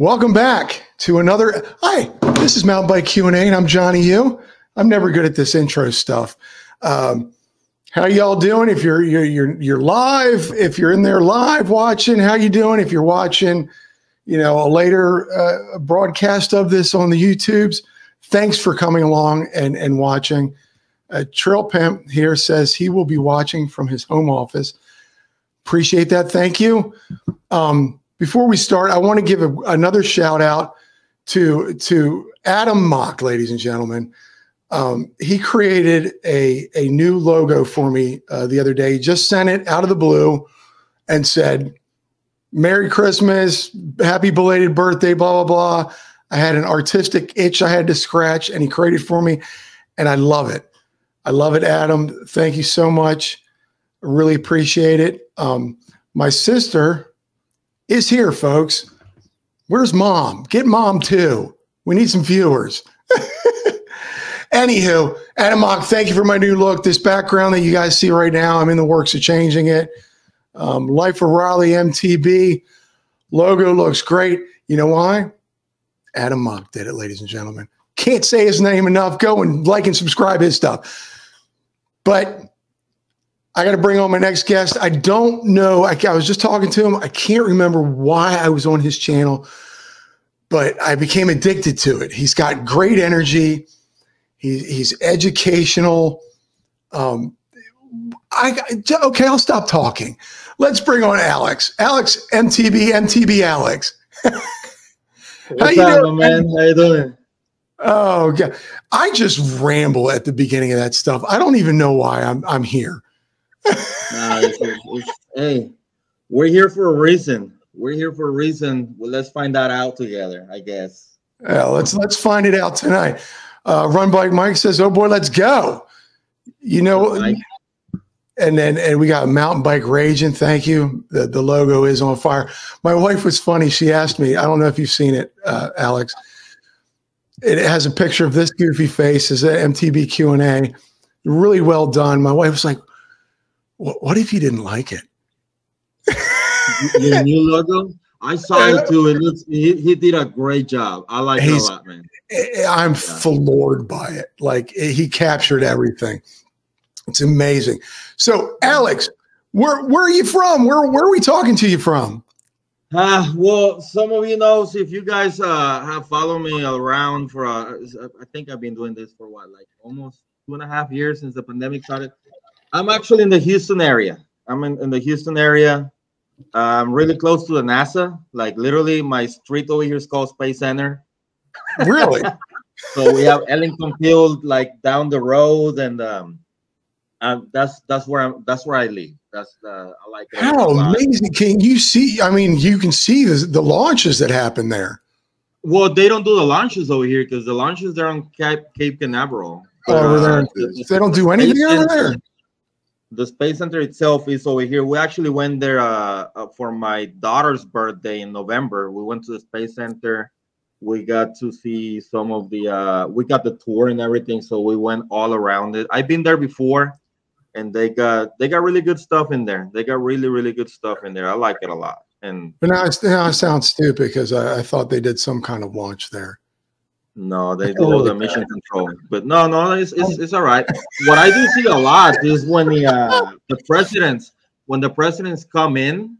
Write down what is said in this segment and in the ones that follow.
Welcome back to another. Hi, this is Mountain Bike Q and A, and I'm Johnny U. I'm never good at this intro stuff. Um, how y'all doing? If you're you're you're you're live, if you're in there live watching, how you doing? If you're watching, you know, a later uh, broadcast of this on the YouTubes, thanks for coming along and and watching. Uh, Trail Pimp here says he will be watching from his home office. Appreciate that. Thank you. Um, before we start, I want to give a, another shout out to to Adam Mock, ladies and gentlemen. Um, he created a a new logo for me uh, the other day. He just sent it out of the blue and said, "Merry Christmas, Happy belated birthday." Blah blah blah. I had an artistic itch I had to scratch, and he created for me, and I love it. I love it, Adam. Thank you so much. I really appreciate it. Um, my sister is here, folks. Where's mom? Get mom too. We need some viewers. Anywho, Adam Mock, thank you for my new look. This background that you guys see right now, I'm in the works of changing it. Um, Life of Raleigh MTB logo looks great. You know why? Adam Mock did it, ladies and gentlemen. Can't say his name enough. Go and like and subscribe his stuff. But I got to bring on my next guest. I don't know. I, I, was just talking to him. I can't remember why I was on his channel, but I became addicted to it. He's got great energy. He, he's educational. Um, I okay. I'll stop talking. Let's bring on Alex. Alex, MTB, MTB, Alex. How you up, doing, man? How you doing? Oh, God. I just ramble at the beginning of that stuff. I don't even know why I'm I'm here nah, it's, it's, hey, we're here for a reason. We're here for a reason. Well, let's find that out together, I guess. Yeah, let's let's find it out tonight. Uh, Run Bike Mike says, "Oh boy, let's go." You know, and then and we got mountain bike raging. Thank you. The the logo is on fire. My wife was funny. She asked me. I don't know if you've seen it, uh, Alex. It has a picture of this goofy face. Is an MTB Q and A. Really well done. My wife was like, what, what if you didn't like it? the new logo. I saw it too. It looks he, he did a great job. I like it a lot, man. I'm yeah. floored by it. Like he captured everything. It's amazing. So, Alex, where where are you from? Where where are we talking to you from? Uh, well, some of you knows if you guys uh, have followed me around for uh, I think I've been doing this for what like almost two and a half years since the pandemic started. I'm actually in the Houston area. I'm in, in the Houston area. I'm really close to the NASA. Like literally, my street over here is called Space Center. Really? so we have Ellington Field like down the road, and um, um, that's that's where I'm. That's where I live. That's uh, I like. It How amazing! Can you see? I mean, you can see the, the launches that happen there. Well, they don't do the launches over here because the launches they're on Cape, Cape Canaveral. Oh, over there. Uh, they don't do anything over there the space center itself is over here. We actually went there uh, uh, for my daughter's birthday in November. We went to the space center. We got to see some of the. Uh, we got the tour and everything, so we went all around it. I've been there before, and they got they got really good stuff in there. They got really really good stuff in there. I like it a lot. And but now, now I sound stupid because I, I thought they did some kind of launch there. No, they do the mission control, but no, no, it's, it's, it's all right. What I do see a lot is when the uh, the presidents when the presidents come in,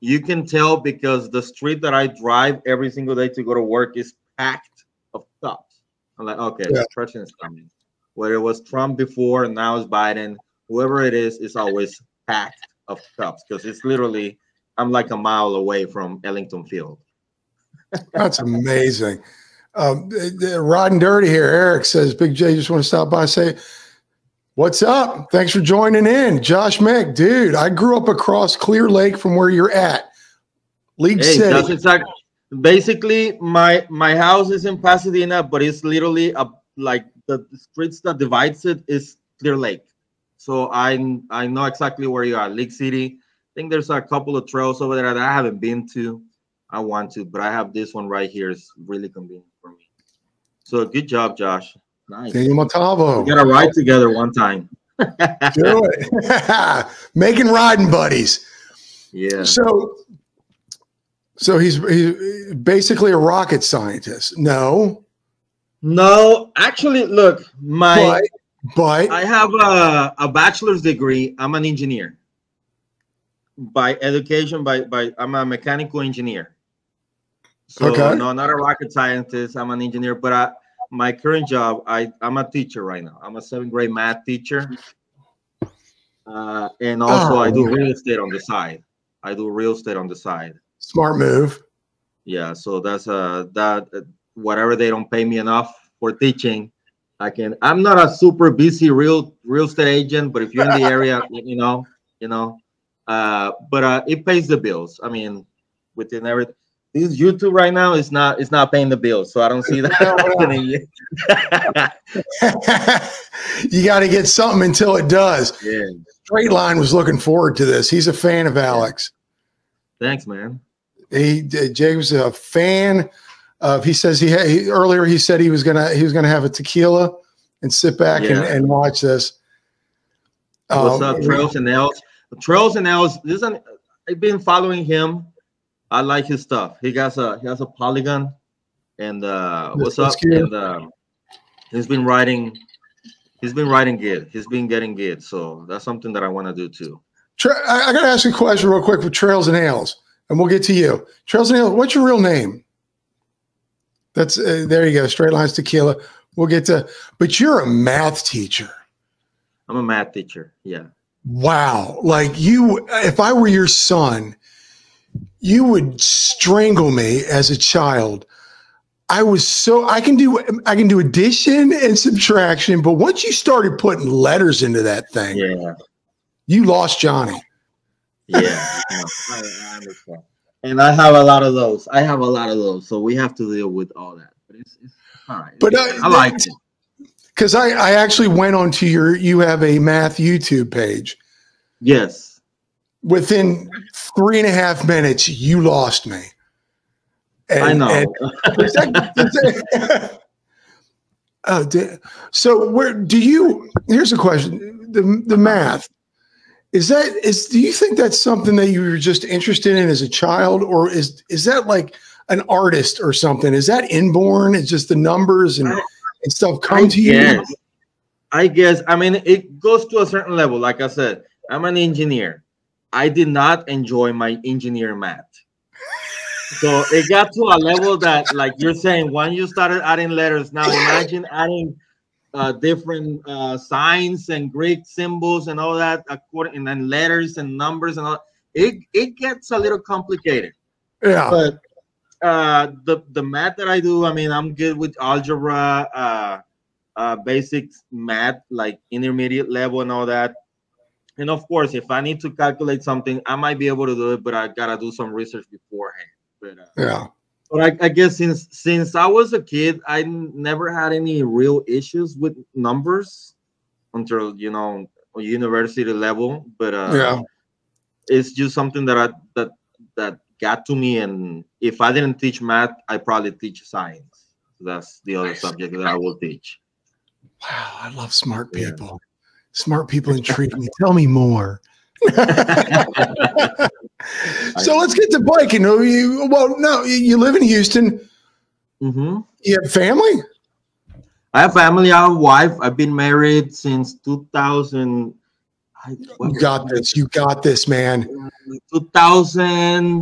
you can tell because the street that I drive every single day to go to work is packed of cops. I'm like, okay, yeah. the president's coming. Whether it was Trump before and now it's Biden, whoever it is, is always packed of cops because it's literally I'm like a mile away from Ellington Field. That's amazing. Um, riding dirty here. Eric says, Big J, just want to stop by and say, What's up? Thanks for joining in. Josh Mick, dude, I grew up across Clear Lake from where you're at. League hey, City. That's exactly. Basically, my my house is in Pasadena, but it's literally a like the streets that divides it is Clear Lake. So I I know exactly where you are, League City. I think there's a couple of trails over there that I haven't been to. I want to, but I have this one right here. It's really convenient. So good job, Josh. Nice. Daniel Montalvo. We got to ride together one time. Do it. Making riding buddies. Yeah. So So he's he's basically a rocket scientist. No, No, actually, look, my but but I have a, a bachelor's degree. I'm an engineer by education. By by, I'm a mechanical engineer. So Okay. no, not a rocket scientist. I'm an engineer, but I, my current job, I I'm a teacher right now. I'm a seventh grade math teacher, uh, and also I do Oh. real estate on the side. I do real estate on the side. smart move. Yeah, so that's uh that uh, whatever they don't pay me enough for teaching, I can. I'm not a super busy real real estate agent, but if you're in the area, you know, you know, uh, but uh, it pays the bills. I mean, within everything. This YouTube right now is not it's not paying the bills, so I don't see that happening yet. you got to get something until it does. yeah, Straight line was looking forward to this. He's a fan of Alex. thanks, man. He Jay was a fan of. He says he, had, he earlier he said he was gonna he was gonna have a tequila and sit back and, Yeah. and watch this. What's Um, up, Trails and Ales? Trails and Ales. This is an, I've been following him. I like his stuff. He got a he has a polygon, and uh, what's that's up? cute. And um, he's been writing. He's been writing good. He's been getting good. So that's something that I want to do too. Tra- I, I got to ask you a question real quick with Trails and Ales, and we'll get to you. Trails and Ales, what's your real name? That's uh, there you go. Straight lines tequila. We'll get to, but you're a math teacher. I'm a math teacher. Yeah. Wow. Like you, if I were your son, you would strangle me as a child. I was so I can do I can do addition and subtraction, but once you started putting letters into that thing, Yeah. you lost Johnny. Yeah. I, I understand. And I have a lot of those. I have a lot of those. So we have to deal with all that. But it's, it's all right. But, uh, I like it. Because I, I actually went onto your you have a math YouTube page. Yes. Within three and a half minutes, you lost me. And- I know. and- Is that- is that- oh, so where do you? Here's a question: the the math is that is? Do you think that's something that you were just interested in as a child, or is is that like an artist or something? Is that inborn? It's just the numbers and, I- and stuff I come to you. guess. I guess. I mean, it goes to a certain level. Like I said, I'm an engineer. I did not enjoy my engineer math. So it got to a level that, like you're saying, when you started adding letters, now imagine adding uh, different uh, signs and Greek symbols and all that, according and then letters and numbers and all. It it gets a little complicated Yeah, but uh the the math that i do i mean i'm good with algebra uh uh basic math like intermediate level and all that and of course if i need to calculate something i might be able to do it but i gotta do some research beforehand but uh, yeah. but I, I guess since since i was a kid I never had any real issues with numbers until you know university level but uh Yeah. it's just something that I that that got to me. And if I didn't teach math, I probably teach science. That's the other Nice. subject that I will teach. Wow, I love smart Yeah. people. Smart people intrigue me. Tell me more. so let's get to biking. Oh, you- Well, no, you- you live in Houston. hmm You have family? I have family. I have wife. I've been married since 2000. I, You got this. You got this, man. 2007,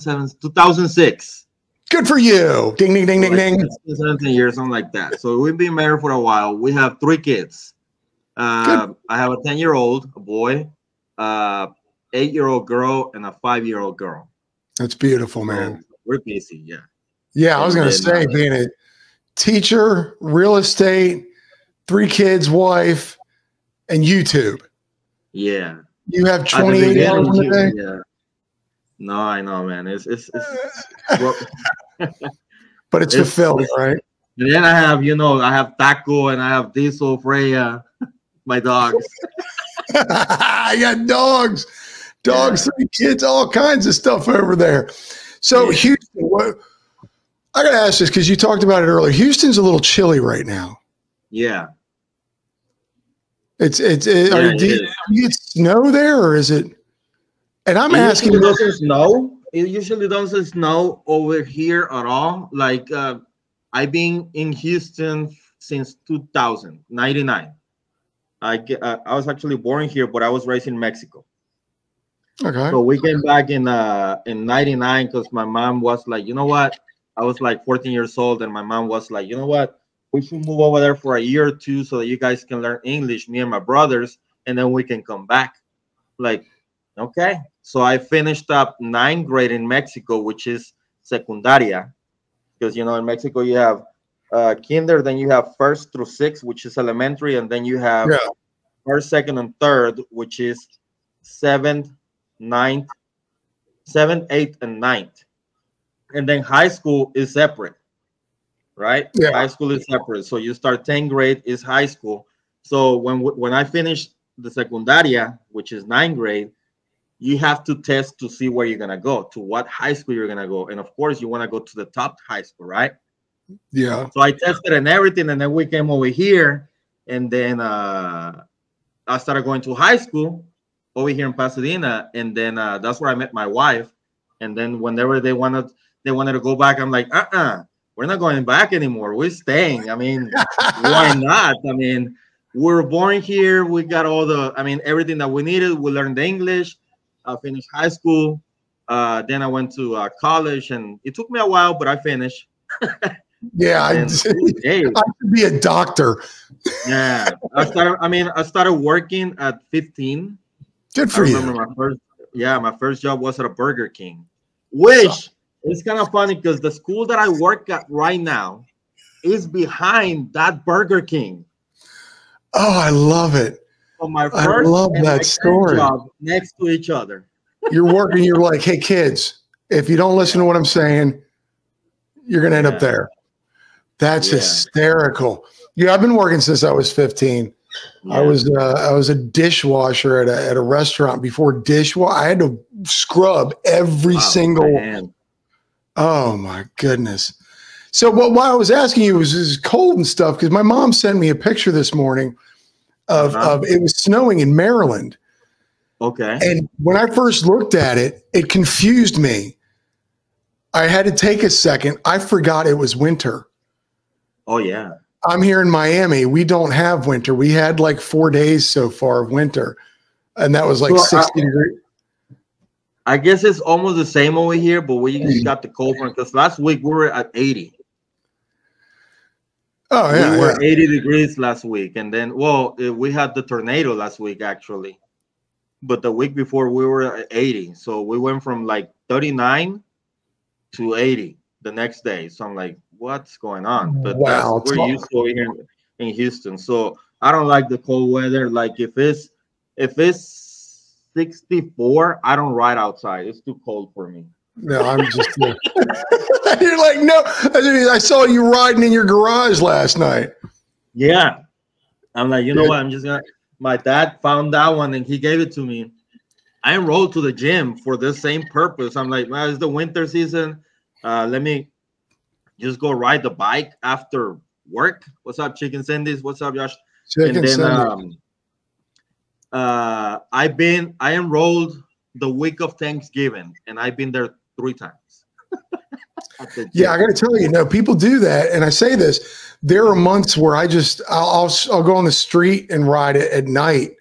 seven, 2006. Good for you. Ding, ding, ding, ding, ding. 17 years, something like that. So we've been married for a while. We have three kids. Uh, I have a 10 year old, a boy, uh, eight year old girl, and a five year old girl. That's beautiful, So man. we're busy, yeah. Yeah, I was going to say, uh, being a teacher, real estate, three kids, wife, and YouTube. Yeah. You have 28 hours in a day? Yeah. No, I know, man. It's it's, it's But it's It's- fulfilling, right? and then I have, you know, I have Taco and I have Diesel, Freya, my dogs. I got dogs, dogs, three kids, all kinds of stuff over there. So Yeah. Houston, what? I got to ask this because you talked about it earlier. Houston's a little chilly right now. Yeah. It's it's. It, Yeah, you, it do you, you get snow there or is it? And I'm It asking. usually doesn't snow. it usually doesn't snow over here at all. Like uh, I've been in Houston since 2000, 99. I, uh, I was actually born here, but I was raised in Mexico. Okay. So we came back in uh in 99 because my mom was like, you know what? I was like 14 years old, and my mom was like, you know what? We should move over there for a year or two so that you guys can learn English, me and my brothers, and then we can come back. Like, okay. So I finished up ninth grade in Mexico, which is secundaria, because you know in Mexico you have uh, kinder, then you have first through six, which is elementary, and then you have Yeah. first, second, and third, which is seventh, ninth, seventh, eighth, and ninth. And then high school is separate, right? Yeah. High school is separate. So you start 10th grade is high school. So when when I finished the secundaria, which is ninth grade, you have to test to see where you're gonna go, to what high school you're gonna go, and of course you want to go to the top high school, right? Yeah. So I tested and everything, and then we came over here, and then uh, I started going to high school over here in Pasadena, and then uh, that's where I met my wife. And then whenever they wanted they wanted to go back, I'm like, uh, uh-uh, we're not going back anymore. We're staying. I mean, why not? I mean, we're born here. We got all the, I mean, everything that we needed. We learned English. I finished high school. Uh, then I went to uh, college, and it took me a while, but I finished. Yeah. I, hey, I could be a doctor. yeah, I started. I mean, I started working at 15. Good I for remember you. my first. Yeah, my first job was at a Burger King, which is kind of funny because the school that I work at right now is behind that Burger King. Oh, I love it. So my I first love and that story. job next to each other. You're working, you're like, hey, kids, if you don't listen to what I'm saying, you're going to end Yeah. up there. That's Yeah. hysterical. Yeah, I've been working since I was 15. I was uh, I was a dishwasher at a, at a restaurant before dishwasher. I had to scrub every single. man. Oh my goodness! So what? Why I was asking you was is cold and stuff because my mom sent me a picture this morning of Uh-huh. of it was snowing in Maryland, Okay. and when I first looked at it, it confused me. I had to take a second. I forgot it was winter. Oh yeah. I'm here in Miami. We don't have winter. We had like four days so far of winter, and that was like uh, 60 degrees. I guess it's almost the same over here, but we just got the cold one because last week we were at 80. Oh yeah, we were yeah. 80 degrees last week, and then well, uh, we had the tornado last week actually, but the week before we were at 80. So we went from like 39 to 80 the next day. So I'm like, what's going on? But Wow, that's, we're used to here in, in Houston. So I don't like the cold weather. Like if it's if it's 64, I don't ride outside. It's too cold for me. No, I'm just. You're like no. I I saw you riding in your garage last night. Yeah. I'm like, you know Yeah. what? I'm just gonna. My dad found that one and he gave it to me. I enrolled to the gym for the same purpose. I'm like, well, it's the winter season. Uh, let me just go ride the bike after work. What's up, Chicken Cindy's? What's up, Josh? Chicken and then um, uh, I've been I enrolled the week of Thanksgiving, and I've been there three times. Yeah, I got to tell you, no, people do that, and I say this. There are months where I just I'll I'll, I'll go on the street and ride it at night,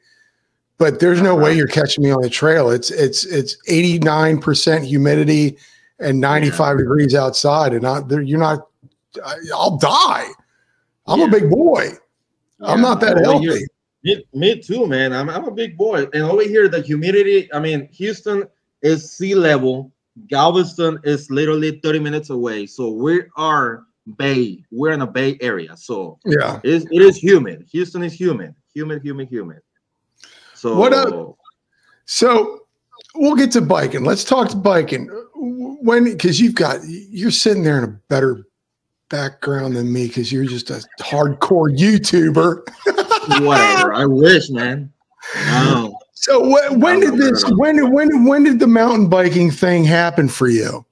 but there's no way you're catching me on the trail. It's it's it's 89 percent humidity and 95 degrees outside, and I, you're not. I, I'll die. I'm a big boy. I'm not that over healthy. here- Me, me too, man. I'm, I'm a big boy. And over here, the humidity, I mean, Houston is sea level. Galveston is literally 30 minutes away. So we are bay. We're in a bay area. So Yeah. it is, it is humid. Houston is humid. Humid, humid, humid. So What up? So we'll get to biking. Let's talk to biking. When because you've got you're sitting there in a better background than me because you're just a hardcore YouTuber. whatever. I wish, man. No. So when, when did this when did when did when did the mountain biking thing happen for you?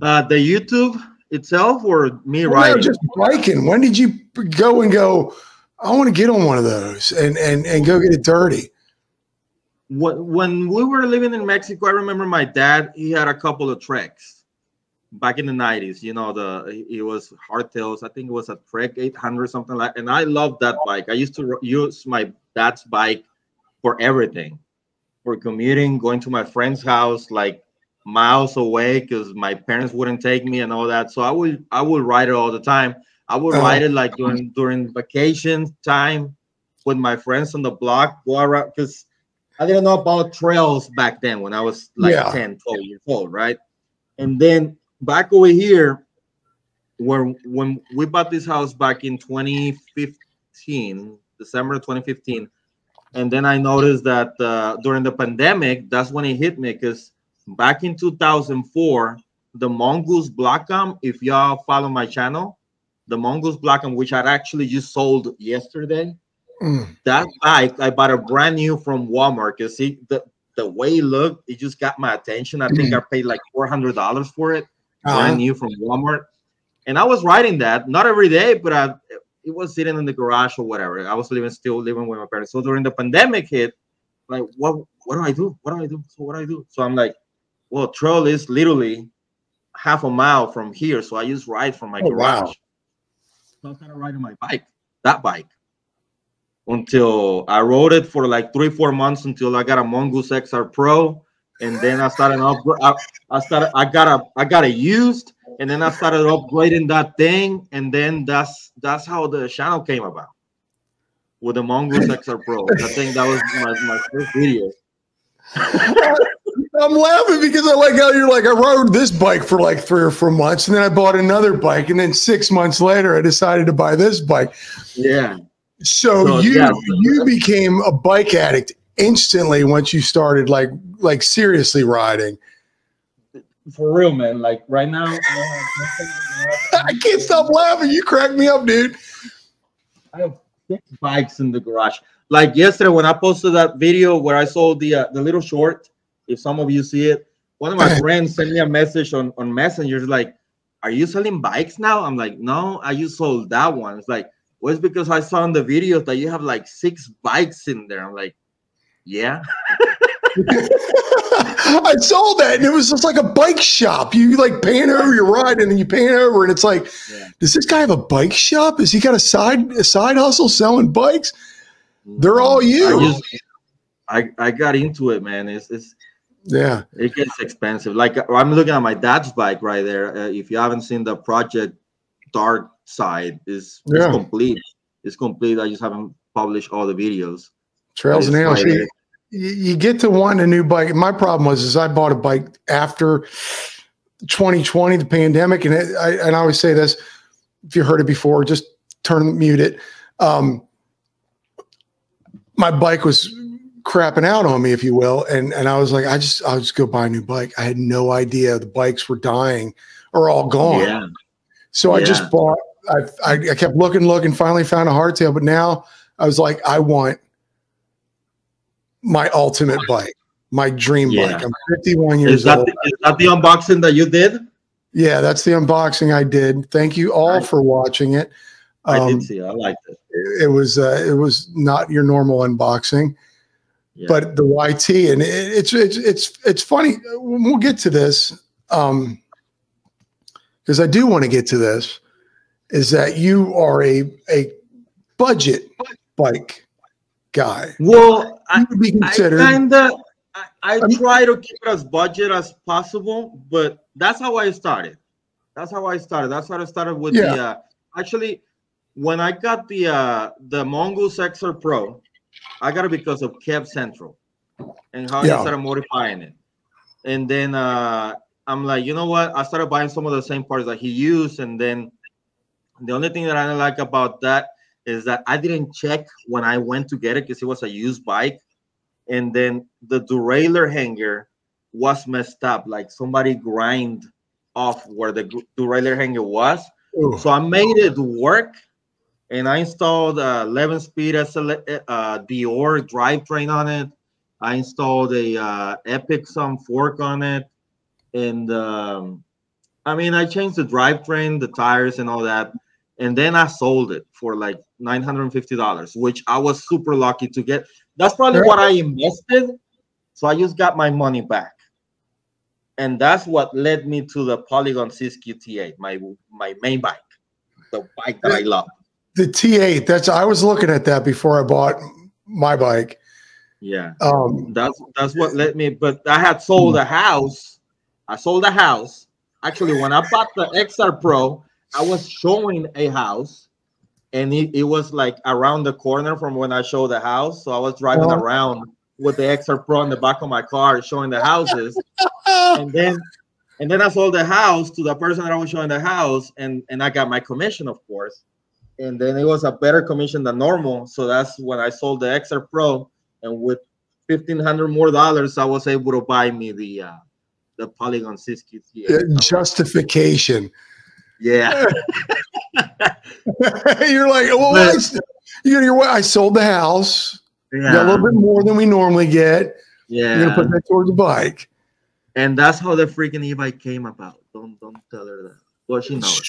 Uh, the YouTube itself or me Well, no, just biking. When did you go and go? I want to get on one of those and and and go get it dirty. When we were living in Mexico, I remember my dad. He had a couple of treks back in the nineties. You know, the it was hardtails. I think it was a Trek 800 something like. And I loved that bike. I used to use my dad's bike for everything, for commuting, going to my friend's house like miles away because my parents wouldn't take me and all that. So I would I would ride it all the time. I would uh-huh. ride it like during during vacation time with my friends on the block, go around because I didn't know about trails back then when I was like yeah. 10, 12 years old, right? And then back over here, where when we bought this house back in 2015, December 2015, and then I noticed that uh, during the pandemic, that's when it hit me because back in 2004, the Mongoose Blackcomb, if y'all follow my channel, the Mongoose Blackcomb, which I actually just sold yesterday, Mm. That bike, I bought a brand new from Walmart. You see the the way it looked, it just got my attention. I think mm. I paid like four hundred dollars for it, uh-huh. brand new from Walmart. And I was riding that not every day, but I, it was sitting in the garage or whatever. I was living still living with my parents. So during the pandemic hit, like what what do I do? What do I do? So what do I do? So I'm like, well, trail is literally half a mile from here. So I just ride from my oh, garage. Wow. So I started riding my bike, that bike until I rode it for like three, four months until I got a Mongoose XR Pro, and then I started up. I, I started. I got a. I got it used, and then I started upgrading that thing, and then that's that's how the channel came about with the Mongoose XR Pro. I think that was my, my first video. I'm laughing because I like how you're like, I rode this bike for like three or four months, and then I bought another bike, and then six months later, I decided to buy this bike. Yeah. So, so you yeah. you became a bike addict instantly once you started like like seriously riding. For real, man. Like right now, I can't stop laughing. You crack me up, dude. I have six bikes in the garage. Like yesterday, when I posted that video where I sold the uh, the little short, if some of you see it, one of my friends sent me a message on on Messenger. like, "Are you selling bikes now?" I'm like, "No, I just sold that one." It's like, was because I saw in the videos that you have like six bikes in there. I'm like, yeah. I saw that, and it was just like a bike shop. You like pan over your ride, and then you pan over, and it's like, yeah. does this guy have a bike shop? Has he got a side a side hustle selling bikes? They're all you. I, just, I, I got into it, man. It's it's yeah, it gets expensive. Like I'm looking at my dad's bike right there. Uh, if you haven't seen the Project Dark side is, yeah. is complete. It's complete. I just haven't published all the videos. Trails and nails. You, you get to want a new bike. My problem was is I bought a bike after 2020, the pandemic, and it, I and I always say this. If you heard it before, just turn mute it. Um, my bike was crapping out on me, if you will, and and I was like, I just I'll just go buy a new bike. I had no idea the bikes were dying or all gone. Yeah. So yeah. I just bought I, I, I kept looking, looking, finally found a hardtail, but now I was like, I want my ultimate bike, my dream yeah. bike. I'm 51 years is that old. The, is that the unboxing that you did? Yeah, that's the unboxing I did. Thank you all for watching it. Um, I did um, see. It. I liked it. It was uh, it was not your normal unboxing, yeah. but the YT and it, it's it's it's it's funny. We'll get to this because um, I do want to get to this is that you are a a budget bike guy. Well, I, be considered. I kinda I, I try to keep it as budget as possible, but that's how I started. That's how I started. That's how I started with yeah. the uh, actually when I got the uh the Mongoose XR Pro, I got it because of Kev Central and how yeah. he started modifying it. And then uh I'm like, you know what? I started buying some of the same parts that he used, and then the only thing that I like about that is that I didn't check when I went to get it because it was a used bike. And then the derailleur hanger was messed up. Like somebody grind off where the derailleur hanger was. Ooh. So I made it work and I installed a 11 speed SL, uh, Deore drivetrain on it. I installed a uh, Epixom fork on it. And um, I mean, I changed the drivetrain, the tires, and all that and then I sold it for like nine hundred and fifty dollars, which I was super lucky to get. That's probably what I invested, So I just got my money back. And that's what led me to the Polygon Siskiyou T8, my my main bike, the bike that I love. The T8. That's I was looking at that before I bought my bike. Yeah. Um, that's that's what led me. But I had sold a house. I sold a house. Actually, when I bought the XR Pro, I was showing a house, and it, it was like around the corner from when I showed the house. So I was driving uh-huh. around with the XR Pro in the back of my car showing the houses. and then and then I sold the house to the person that I was showing the house, and and I got my commission, of course. And then it was a better commission than normal. So that's when I sold the XR Pro, and with fifteen hundred more dollars, I was able to buy me the uh, the Polygon Siskiyou. Justification. Yeah. you're like, well, but, I, you're, you're, I sold the house. Yeah. a little bit more than we normally get. Yeah. You're gonna put that towards the bike. And that's how the freaking e-bike came about. Don't don't tell her that. Well, she knows.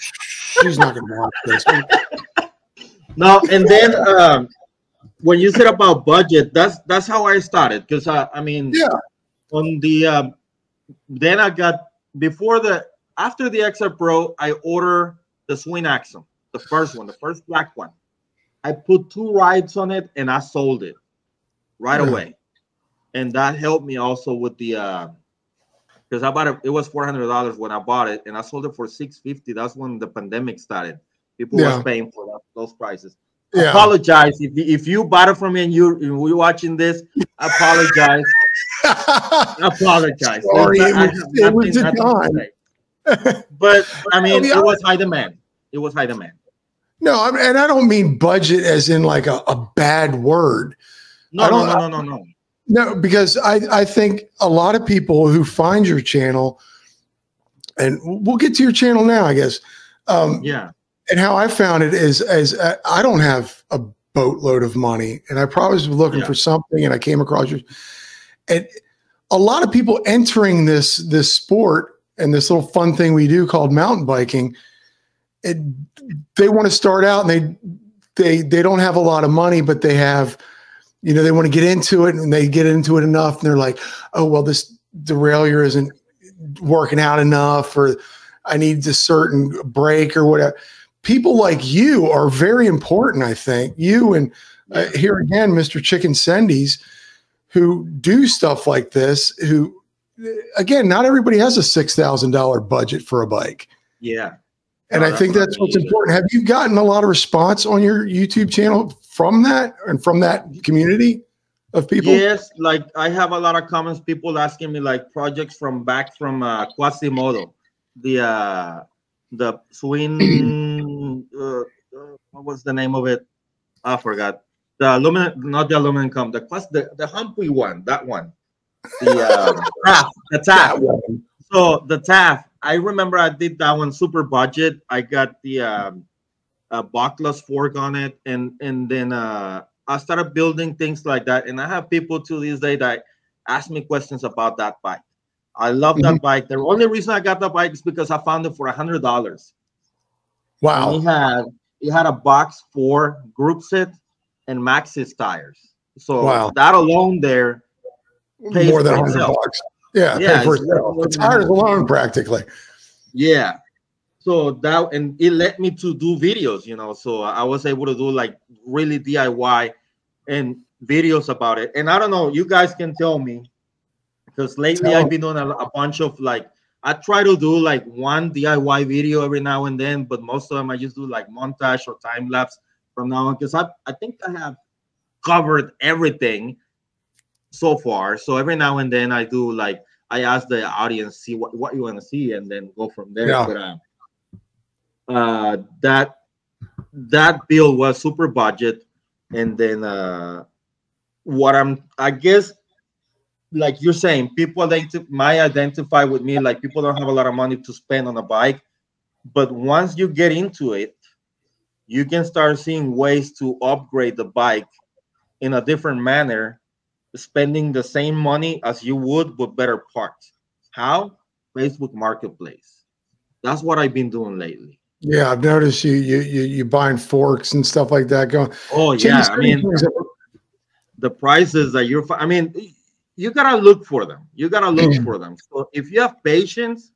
She's not gonna watch this. no, and then um, when you said about budget, that's that's how I started. Because I, I mean, yeah, on the um, then I got before the after the XR Pro, I order the Schwinn Axum, the first one, the first black one. I put two rides on it and I sold it right yeah. away, and that helped me also with the uh, because I bought it. It was four hundred dollars when I bought it, and I sold it for six fifty. That's when the pandemic started. People yeah. were paying for that, those prices. Yeah. Apologize if if you bought it from me and you you're watching this. Apologize. apologize. Sorry, it was, it was a. but I mean, it was high demand. It was high demand. No, I mean, and I don't mean budget as in like a, a bad word. No, no, no, no, no, no. No, because I, I think a lot of people who find your channel, and we'll get to your channel now, I guess. Um, yeah. And how I found it is as uh, I don't have a boatload of money, and I probably was looking yeah. for something, and I came across your. And a lot of people entering this this sport and this little fun thing we do called mountain biking, it, they want to start out and they they they don't have a lot of money, but they have you know, they want to get into it and they get into it enough and they're like, oh, well, this derailleur isn't working out enough or I need a certain break or whatever. People like you are very important, I think. You and uh, here again, Mr. Chicken Sandies, who do stuff like this, who, again, not everybody has a $6,000 budget for a bike. Yeah. And no, I think that's what's important. Have you gotten a lot of response on your YouTube channel from that and from that community of people? Yes, like I have a lot of comments, people asking me like projects from back from uh, Quasimodo, the uh, the Schwinn. uh, uh, what was the name of it? I forgot. The aluminum, not the aluminum cum, the the the Humpy one, that one. The uh, TAF, the TAF. So the TAF. I remember I did that one super budget. I got the um, a Bucklos fork on it, and and then uh, I started building things like that. And I have people to this day that ask me questions about that bike. I love mm-hmm. that bike. The only reason I got that bike is because I found it for a hundred dollars. Wow! And he had he had a box for group set and Maxxis tires. So wow. that alone there more than hundred bucks. Yeah, yeah, for itself. The tires alone practically. Yeah, so that and it led me to do videos you know so i was able to do like really diy and videos about it and i don't know you guys can tell me because lately tell i've been doing a, a, bunch of like i try to do like one diy video every now and then but most of them i just do like montage or time lapse from now on because I, I think i have covered everything so far so every now and then i do like i ask the audience see what, what you want to see and then go from there yeah. but, uh, uh, that that bill was super budget, and then uh, what I'm I guess like you're saying, people identify might identify with me like people don't have a lot of money to spend on a bike, but once you get into it, you can start seeing ways to upgrade the bike in a different manner, spending the same money as you would with better parts. How? Facebook Marketplace. That's what I've been doing lately. Yeah, I've noticed you you you you buying forks and stuff like that. Going. Oh yeah, I mean, the prices that you're. I mean, you gotta look for them. You gotta look Mm. for them. So if you have patience,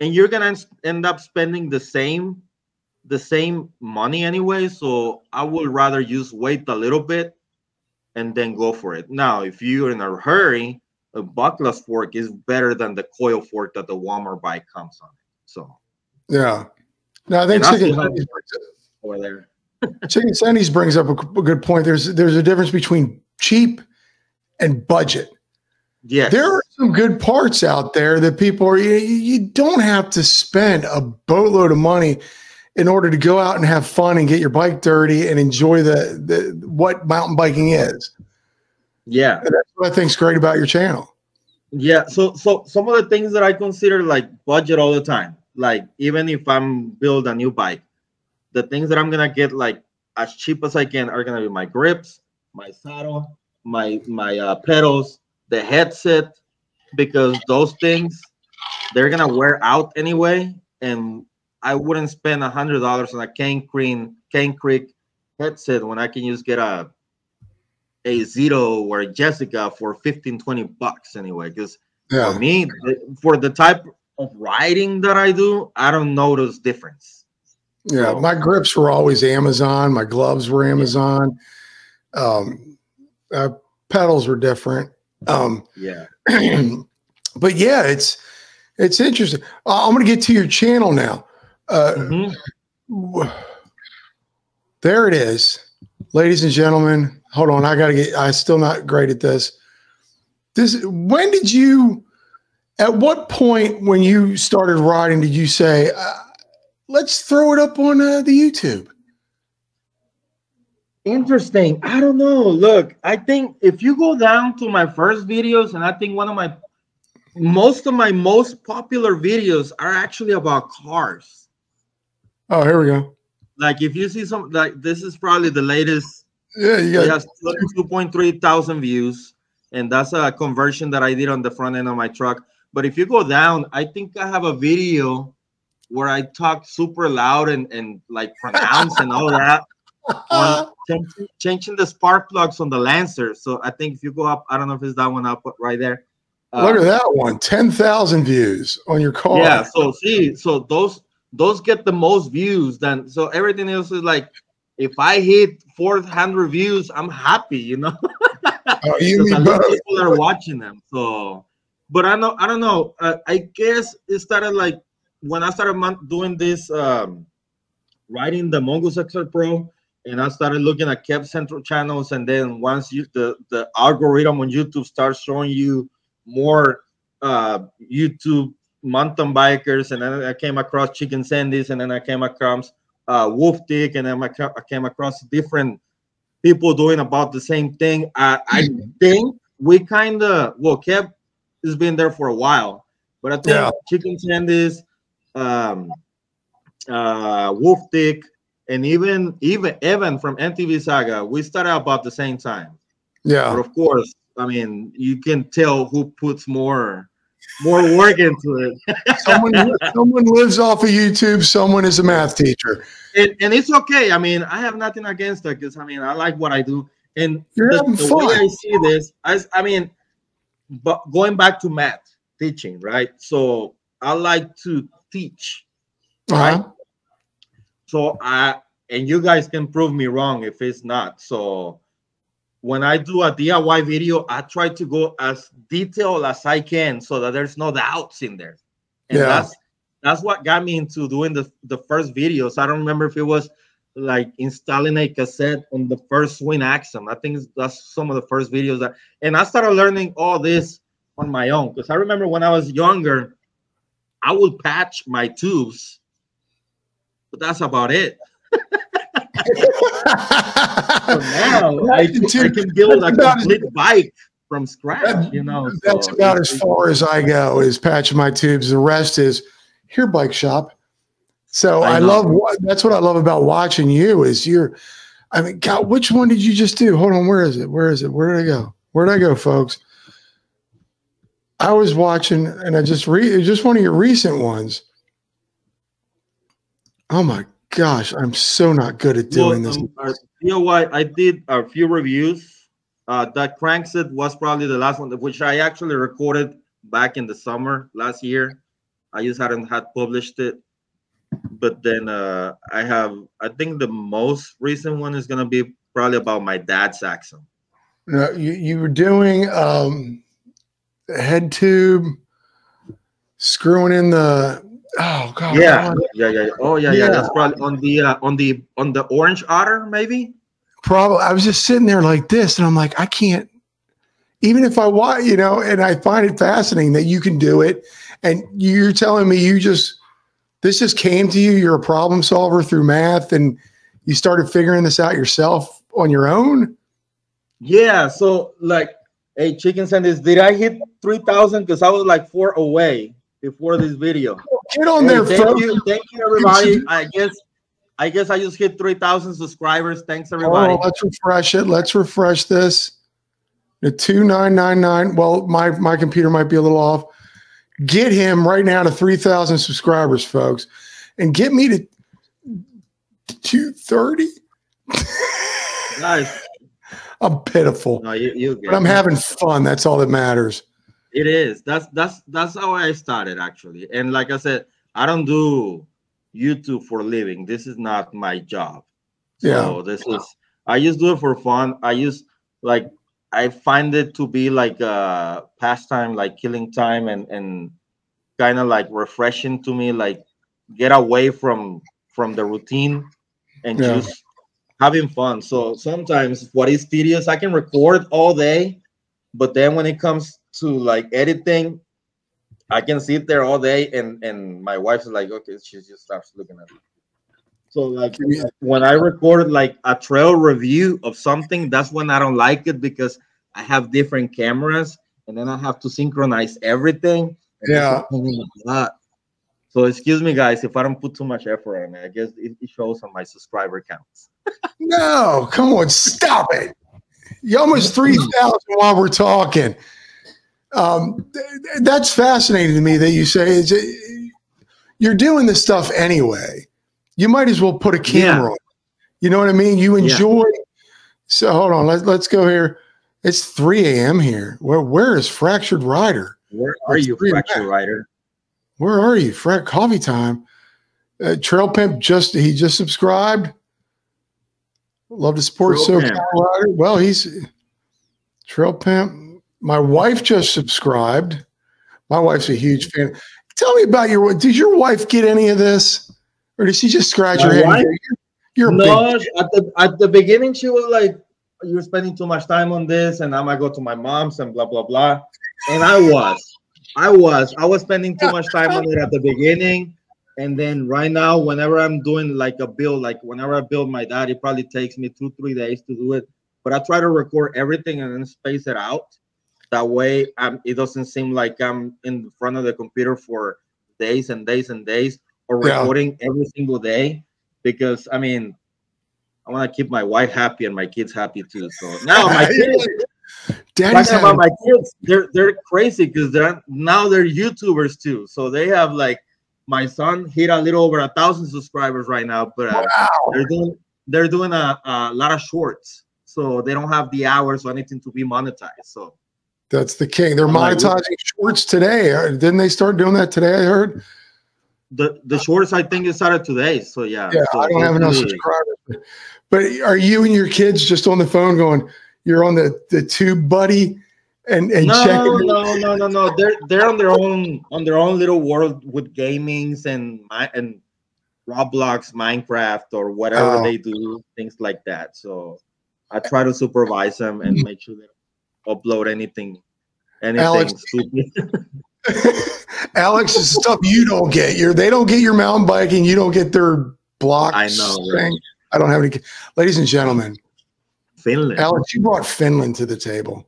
and you're gonna end up spending the same, the same money anyway. So I would rather just wait a little bit, and then go for it. Now, if you're in a hurry, a Bucklos fork is better than the coil fork that the Walmart bike comes on. So Yeah. No, I think And chicken over there. chicken Sandy's brings up a, a good point. There's there's a difference between cheap and budget. Yes. There are some good parts out there that people are. You, you don't have to spend a boatload of money in order to go out and have fun and get your bike dirty and enjoy the, the what mountain biking is. yeah. And that's what I think's great about your channel. Yeah, so so some of the things that I consider like budget all the time, like even if I'm build a new bike, the things that I'm gonna get like as cheap as I can are gonna be my grips, my saddle, my my uh, pedals, the headset, because those things they're gonna wear out anyway, and I wouldn't spend a hundred dollars on a Cane Creek Cane Creek headset when I can just get a a Zito or a Jessica for 15, 20 bucks anyway. Because Yeah. for me, for the type of riding that I do, I don't notice difference. Yeah, So- my grips were always Amazon. My gloves were Amazon. Um, uh, pedals were different. Um, Yeah. but yeah, it's it's interesting. Uh, I'm going to get to your channel now. Uh, Mhm. there it is, ladies and gentlemen. Hold on, I got to get. I'm still not great at this. This. When did you? At what point when you started writing did you say, uh, "Let's throw it up on uh, the YouTube"? Interesting. I don't know. Look, I think if you go down to my first videos, and I think one of my most of my most popular videos are actually about cars. Oh, here we go. Like if you see some like this is probably the latest Yeah, you It got. has 2.3 thousand views, and that's a conversion that I did on the front end of my truck. But if you go down, I think I have a video where I talk super loud and, and like pronounce and all that on changing, changing the spark plugs on the Lancer. So I think if you go up, I don't know if it's that one up right there. Look Uh, at that one. 10,000 views on your car. yeah. So see, so those those get the most views. Then so everything else is like, if I hit 400 views, I'm happy. You know. Oh, you mean a lot of people are watching them. So, but I know I don't know. Uh, I guess it started like when I started doing this, um, writing the Mongoose XR Pro, and I started looking at Kev Central channels, and then once you the the algorithm on YouTube starts showing you more uh, YouTube mountain bikers, and then I came across Chicken Sandies, and then I came across uh, Wolf Dick, and then I came across different people doing about the same thing. I, I think we kind of well, Kev has been there for a while, but I think Yeah. Chicken Sandies, um, uh, Wolf Dick, and even even Evan from MTB Saga, we started about the same time. Yeah, but of course, I mean, you can tell who puts more more work into it. Someone, someone lives off of YouTube. Someone is a math teacher. and, and it's okay. I mean, I have nothing against that because I mean, I like what I do. And You're the, the way. I see this, I, I mean, but going back to math teaching, right? So I like to teach. Uh-huh. So I and you guys can prove me wrong if it's not. So when I do a DIY video, I try to go as detailed as I can so that there's no doubts in there. And Yeah. that's that's what got me into doing the, the first videos. I don't remember if it was like installing a cassette on the first Schwinn Axum. I think that's some of the first videos that and I started learning all this on my own because I remember when I was younger, I would patch my tubes, but that's about it. So now I, Imagine, I can build a about as- complete bike from scratch, That- you know. That's so about as far as I go is patching my tubes. The rest is here bike shop. So I I, love what that's what I love about watching you is you're I mean God, which one did you just do? Hold on, where is it? Where is it? Where did I go? Where did I go, folks? I was watching and I just read just one of your recent ones. Oh my gosh, I'm so not good at Well, doing this. um, uh, you know what? I did a few reviews Uh, that crankset was probably the last one, which I actually recorded back in the summer last year. I just hadn't had published it, but then uh, I have. I think the most recent one is gonna be probably about my dad's accent. No, you, you were doing um, head tube, screwing in the. Oh God! Yeah, yeah, yeah. Oh yeah, yeah. yeah. That's probably on the uh, on the on the orange otter, maybe. Probably. I was just sitting there like this, and I'm like, I can't. Even if I want, you know, and I find it fascinating that you can do it, and you're telling me you just this just came to you. You're a problem solver through math, and you started figuring this out yourself on your own. Yeah. So like, hey, chicken sandwich, did I hit three thousand? Because I was like four away before this video. Get on Hey, there, thank folks. you, thank you, everybody. I guess, I guess I just hit three thousand subscribers. Thanks, oh, everybody. Oh, let's refresh it. Let's refresh this. The two nine nine nine. Well, my my computer might be a little off. Get him right now to three thousand subscribers, folks, and get me to two thirty. Guys, I'm pitiful, no, you, you but I'm having fun. That's all that matters. It is. That's that's that's how I started actually. And like I said, I don't do YouTube for a living. This is not my job. So this is I just do it for fun. I just like I find it to be like a pastime, like killing time and and kind of like refreshing to me, like get away from from the routine and Yeah. just having fun. So sometimes what is tedious, I can record all day, but then when it comes to like editing, I can sit there all day and and my wife's like, okay, she just starts looking at me. So like when I record like a trail review of something, that's when I don't like it because I have different cameras and then I have to synchronize everything. Yeah. a pain in the butt. So excuse me, guys, if I don't put too much effort on it. I guess it shows on my subscriber counts. No, come on, stop it. You almost three thousand while we're talking. Um, th- th- that's fascinating to me that you say is it, you're doing this stuff anyway. You might as well put a camera on. You know what I mean? You Yeah. enjoy. So hold on, let's let's go here. It's 3 a.m. here. Where where is Fractured Rider? Where are It's you, three fracture writer? Where are you? Frack coffee time. Uh, Trail Pimp just he just subscribed. Love to support Trail SoCal Pimp. Well, he's Trail Pimp. My wife just subscribed. My wife's a huge mm-hmm. fan. Tell me about your. Did your wife get any of this, or did she just scratch her My head? wife? go, You're, you're No, big. at the at the beginning she was like, "You're spending too much time on this," and I'm gonna go to my mom's and blah blah blah. And I was, I was, I was spending too much time on it at the beginning, and then right now, whenever I'm doing like a build, like whenever I build my dad, it probably takes me two three days to do it. But I try to record everything and then space it out. That way, um, it doesn't seem like I'm in front of the computer for days and days and days or Yeah. recording every single day because I mean, I want to keep my wife happy and my kids happy too. So now my kids, Daddy's talking about my kids, they're they're crazy because they're now they're YouTubers too. So they have like my son hit a little over a thousand subscribers right now, but uh, wow. they're doing they're doing a, a lot of shorts, so they don't have the hours or anything to be monetized. So That's the king. They're monetizing shorts today. Uh, Didn't they start doing that today? I heard. the the shorts I think it started today. So yeah, Yeah, so I don't have enough subscribers. But are you and your kids just on the phone going, you're on the, the TubeBuddy and, and no, checking? no, no, no, no. They're they're on their own on their own little world with gamings and and Roblox, Minecraft, or whatever Oh. they do, things like that. So I try to supervise them and make sure they don't upload anything, anything Alex- stupid. Alex, is stuff you don't get. Your they don't get your mountain biking. You don't get their block. I know, right? I don't have any. Ladies and gentlemen, Finland, Alex, you brought Finland to the table.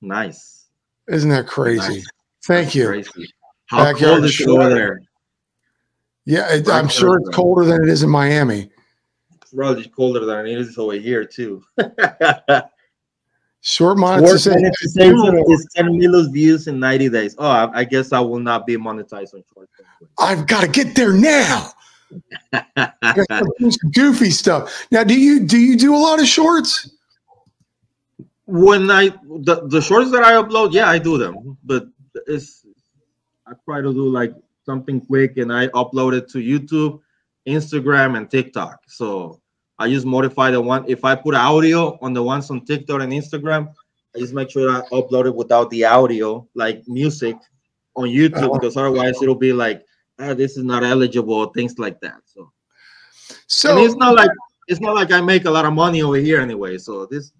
Nice. Isn't that crazy? Nice. Thank That's you. Crazy. How Backyard cold is it shore. over there? Yeah, it, I'm Right, sure it's right. colder than it is in Miami. It's probably colder than it is over here too. Short Worst monetization. monetization is 10 million views in 90 days. Oh, I, I guess I will not be monetized on short. I've got to get there now. I gotta start doing some goofy stuff. Now, do you do you do a lot of shorts? When I the, the shorts that I upload, yeah, I do them, but it's I try to do like something quick and I upload it to YouTube, Instagram, and TikTok. So I just modify the one. If I put audio on the ones on TikTok and Instagram, I just make sure I upload it without the audio, like music, on YouTube, because otherwise it'll be like, ah, this is not eligible, things like that. So, so and it's not like it's not like I make a lot of money over here anyway. So this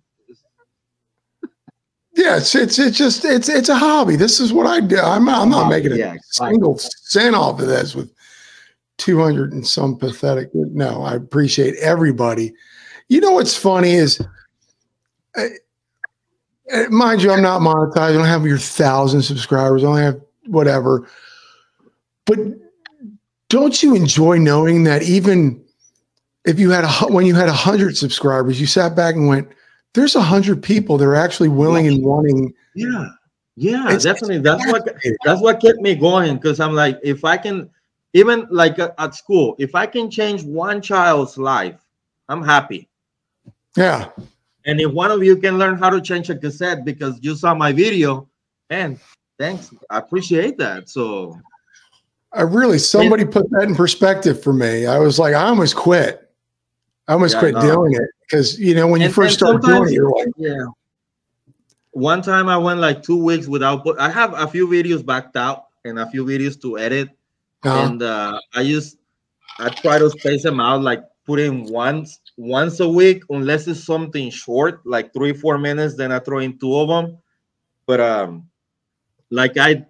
yeah, it's it's it's just it's it's a hobby. This is what I do. I'm I'm not making a yeah, single cent off of this with two hundred and some pathetic. No, I appreciate everybody. You know what's funny is, uh, mind you, I'm not monetized. I don't have your thousand subscribers. I only have whatever. But don't you enjoy knowing that even if you had a when you had a hundred subscribers, you sat back and went there's a hundred people that are actually willing and wanting. Yeah, yeah, it's, definitely. That's what that's what kept me going because I'm like, if I can, even like uh, at school, if I can change one child's life, I'm happy. Yeah. And if one of you can learn how to change a cassette because you saw my video, and thanks, I appreciate that. So. I really somebody put that in perspective for me. I was like, I almost quit. I almost yeah, quit no. doing it because you know when you first start doing it, you're like, yeah. One time I went like two weeks without. I have a few videos backed out and a few videos to edit, uh-huh. and uh, I just I try to space them out, like put in once once a week, unless it's something short, like three four minutes. Then I throw in two of them. But um, like I,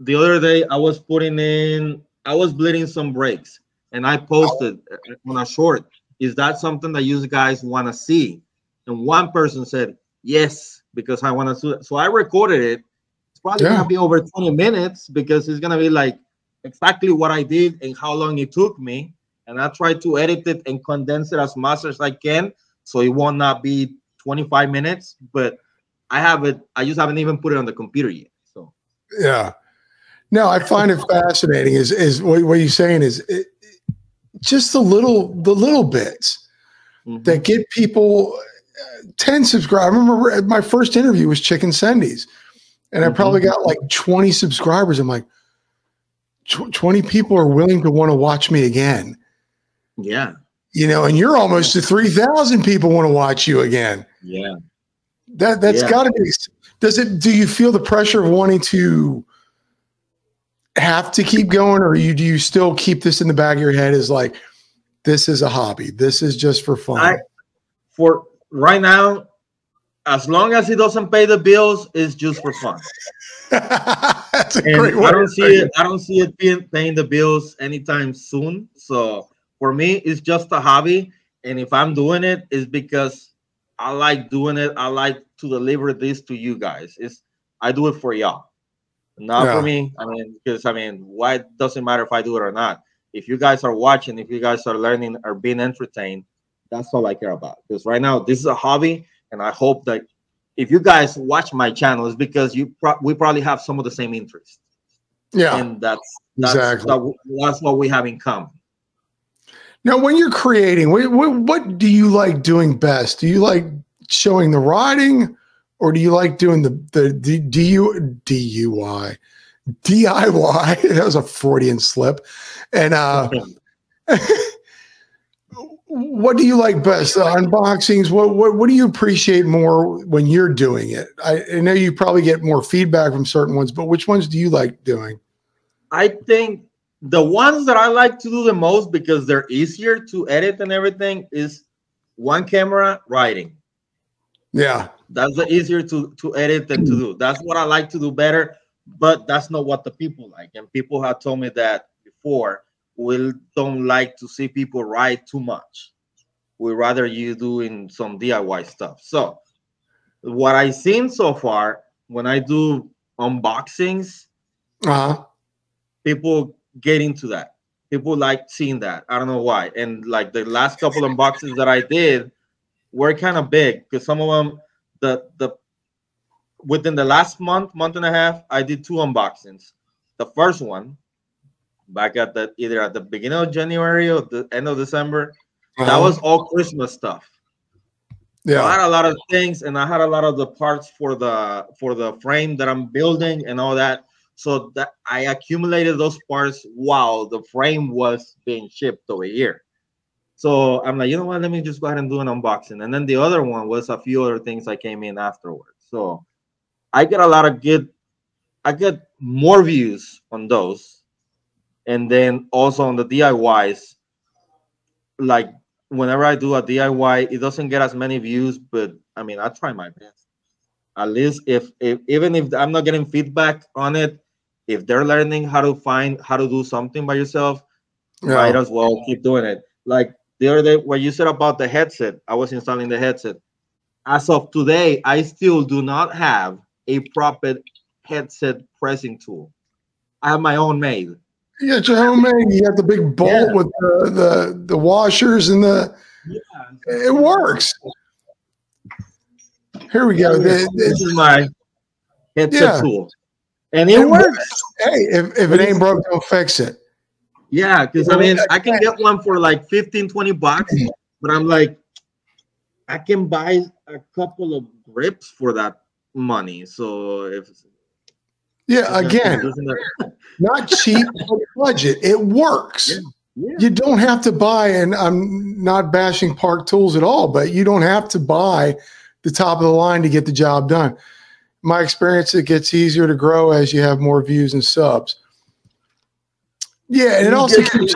the other day I was putting in, I was bleeding some brakes, and I posted on a short is that something that you guys want to see? And one person said, yes, because I want to see it. So I recorded it. It's probably yeah. going to be over 20 minutes because it's going to be like exactly what I did and how long it took me. And I tried to edit it and condense it as much as I can. So it will not be 25 minutes, but I have it. I just haven't even put it on the computer yet. So, yeah. No, I find it fascinating. Is is what, what you're saying is it, just the little the little bits mm-hmm. that get people uh, 10 subscribers. I remember my first interview was Chicken Sandies, and mm-hmm. I probably got like 20 subscribers. I'm like, 20 people are willing to want to watch me again. Yeah. You know, and you're almost to 3,000 people want to watch you again. Yeah. That that's yeah. got to be. Does it? Do you feel the pressure of wanting to have to keep going, or you do you still keep this in the back of your head Is like this is a hobby, this is just for fun? I, for right now, as long as it doesn't pay the bills, it's just for fun. That's a and great I don't see it. I don't see it being paying the bills anytime soon. So for me, it's just a hobby, and if I'm doing it, it's because I like doing it. I like to deliver this to you guys. It's I do it for y'all. Not for me. I mean, because I mean, why doesn't matter if I do it or not. If you guys are watching, if you guys are learning or being entertained, that's all I care about. Because right now, this is a hobby, and I hope that if you guys watch my channel, is because you pro- we probably have some of the same interests. Yeah, and that's that's exactly. that's what we have in common. Now, when you're creating, what, what, what do you like doing best? Do you like showing the riding? Or do you like doing the the, DU, DUI DIY? that was a Freudian slip. And uh, what do you like best? Unboxings. What, what what do you appreciate more when you're doing it? I, I know you probably get more feedback from certain ones, but which ones do you like doing? I think the ones that I like to do the most because they're easier to edit and everything is one camera writing. Yeah. That's the easier to to edit than to do. That's what I like to do better, but that's not what the people like. And people have told me that before. We don't like to see people write too much. We rather you doing some DIY stuff. So what I've seen so far when I do unboxings, uh-huh. people get into that. People like seeing that. I don't know why. And like the last couple unboxings that I did were kind of big because some of them the the within the last month, month and a half, I did two unboxings. The first one back at the either at the beginning of January or the end of December. Uh-huh. That was all Christmas stuff. Yeah. I had a lot of things and I had a lot of the parts for the for the frame that I'm building and all that. So that I accumulated those parts while the frame was being shipped over here. So I'm like, you know what? Let me just go ahead and do an unboxing. And then the other one was a few other things I came in afterwards. So I get a lot of good, I get more views on those. And then also on the DIYs, like whenever I do a DIY, it doesn't get as many views, but I mean, I try my best. At least if, if even if I'm not getting feedback on it, if they're learning how to find how to do something by yourself, yeah. might as well keep doing it. Like the other day, what you said about the headset, I was installing the headset. As of today, I still do not have a proper headset pressing tool. I have my own made. Yeah, it's your homemade. You have the big bolt yeah. with the, the the washers and the. Yeah. It works. Here we go. This, this is my headset yeah. tool, and it, it works. works. Hey, if, if it ain't broke, don't fix it. Yeah, because I mean, I can get one for like 15, 20 bucks, mm-hmm. but I'm like, I can buy a couple of grips for that money. So if yeah, again, not cheap, budget. It works. Yeah. Yeah. You don't have to buy, and I'm not bashing Park Tools at all, but you don't have to buy the top of the line to get the job done. My experience, it gets easier to grow as you have more views and subs. Yeah, and it also keeps,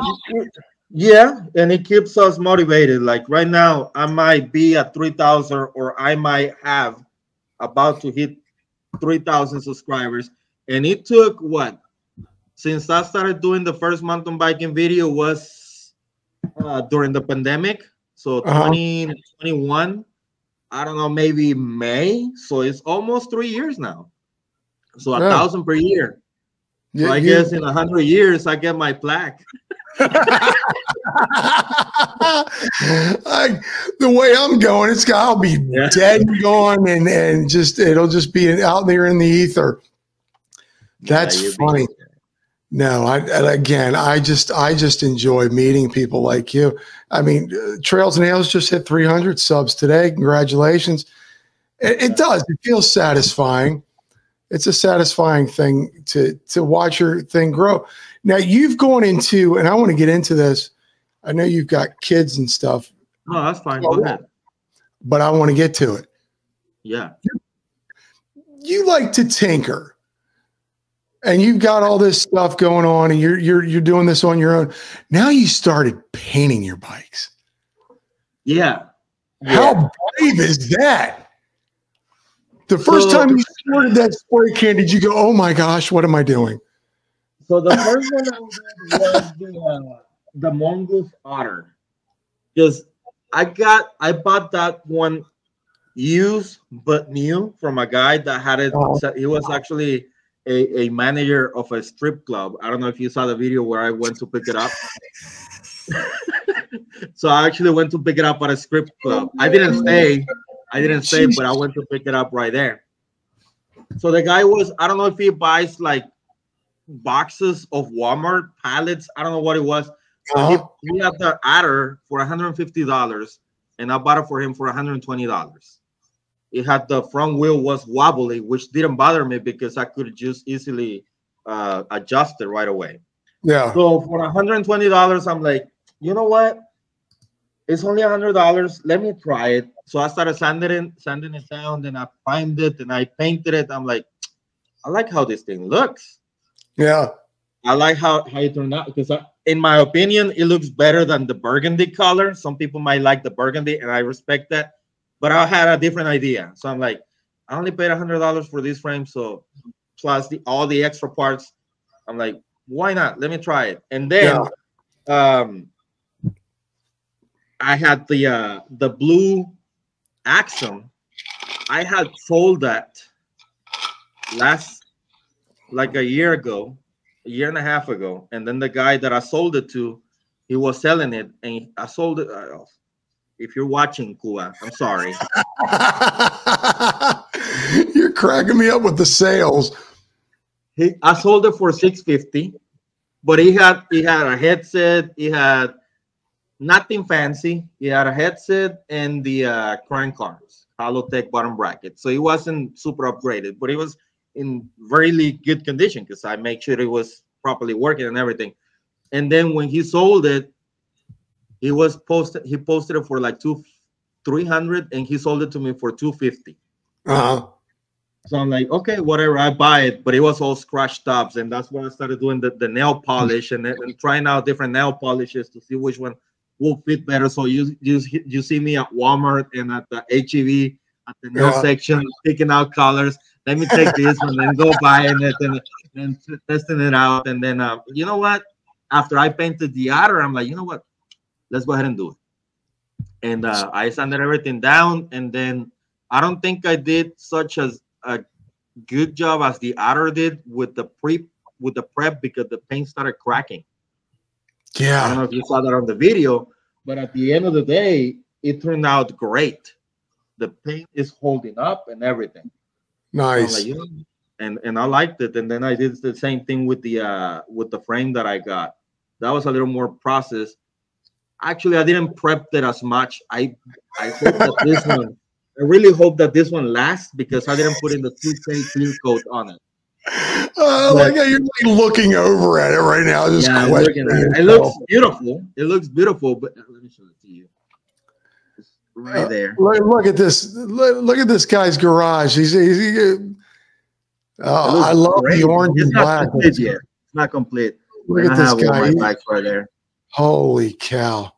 yeah, and it keeps us motivated. Like right now, I might be at three thousand, or I might have about to hit three thousand subscribers, and it took what since I started doing the first mountain biking video was uh, during the pandemic, so uh-huh. 2021. I don't know, maybe May. So it's almost three years now. So a yeah. thousand per year. Yeah, so I guess in a hundred years I get my plaque. I, the way I'm going, it's I'll be yeah. dead and gone, and and just it'll just be out there in the ether. That's yeah, funny. No, I again, I just I just enjoy meeting people like you. I mean, uh, Trails and Ales just hit 300 subs today. Congratulations! It, it does. It feels satisfying it's a satisfying thing to to watch your thing grow. Now you've gone into, and I want to get into this. I know you've got kids and stuff. No, that's fine. Go ahead. But I want to get to it. Yeah. You, you like to tinker, and you've got all this stuff going on, and you're you're you're doing this on your own. Now you started painting your bikes. Yeah. How yeah. brave is that? The first so, time you squirted that spray can, did you go, "Oh my gosh, what am I doing?" So the first one I was the uh, the mongoose otter, because I got I bought that one used but new from a guy that had it. Oh. He was actually a, a manager of a strip club. I don't know if you saw the video where I went to pick it up. so I actually went to pick it up at a strip club. I didn't stay I didn't say, but I went to pick it up right there. So the guy was, I don't know if he buys like boxes of Walmart pallets. I don't know what it was. Uh-huh. He, he, had the otter for $150 and I bought it for him for $120. It had the front wheel was wobbly, which didn't bother me because I could just easily uh, adjust it right away. Yeah. So for $120, I'm like, you know what? It's only a $100. Let me try it so I started sanding it, sanding it down, then I primed it and I painted it. I'm like, I like how this thing looks. Yeah. I like how, how it turned out because I, in my opinion, it looks better than the burgundy color. Some people might like the burgundy, and I respect that. But I had a different idea. So I'm like, I only paid a hundred dollars for this frame, so plus the all the extra parts. I'm like, why not? Let me try it. And then yeah. um I had the uh the blue Axum, I had sold that last like a year ago, a year and a half ago, and then the guy that I sold it to, he was selling it, and I sold it. Uh, if you're watching, Kua, I'm sorry. you're cracking me up with the sales. He, I sold it for 650, but he had he had a headset, he had nothing fancy. He had a headset and the uh, crank arms, Hollowtech bottom bracket. So it wasn't super upgraded, but it was in very good condition because I make sure it was properly working and everything. And then when he sold it, he was posted. He posted it for like two, three hundred, and he sold it to me for two fifty. Uh-huh. So I'm like, okay, whatever, I buy it. But it was all scratched ups, and that's when I started doing the, the nail polish and, and trying out different nail polishes to see which one will fit better. So you you you see me at Walmart and at the HEB at the nail yeah. section picking out colors. Let me take this one and go buying it and, and testing it out. And then uh, you know what? After I painted the otter, I'm like, you know what? Let's go ahead and do it. And uh, I sanded everything down, and then I don't think I did such as a good job as the otter did with the pre with the prep because the paint started cracking. Yeah. I don't know if you saw that on the video, but at the end of the day, it turned out great. The paint is holding up and everything. Nice. Like, and and I liked it. And then I did the same thing with the uh with the frame that I got. That was a little more process. Actually, I didn't prep it as much. I I hope that this one I really hope that this one lasts because I didn't put in the 2K clear coat on it. Uh, like you're like looking over at it right now. Just yeah, it. it looks beautiful. It looks beautiful, but uh, let me show it to you. It's right uh, there. Look, look, at this. Look, look, at this guy's garage. He's, he's he, uh, I love great. the orange it's and black. Complete yet. It's not complete. Look at this guy. Right there. Holy cow!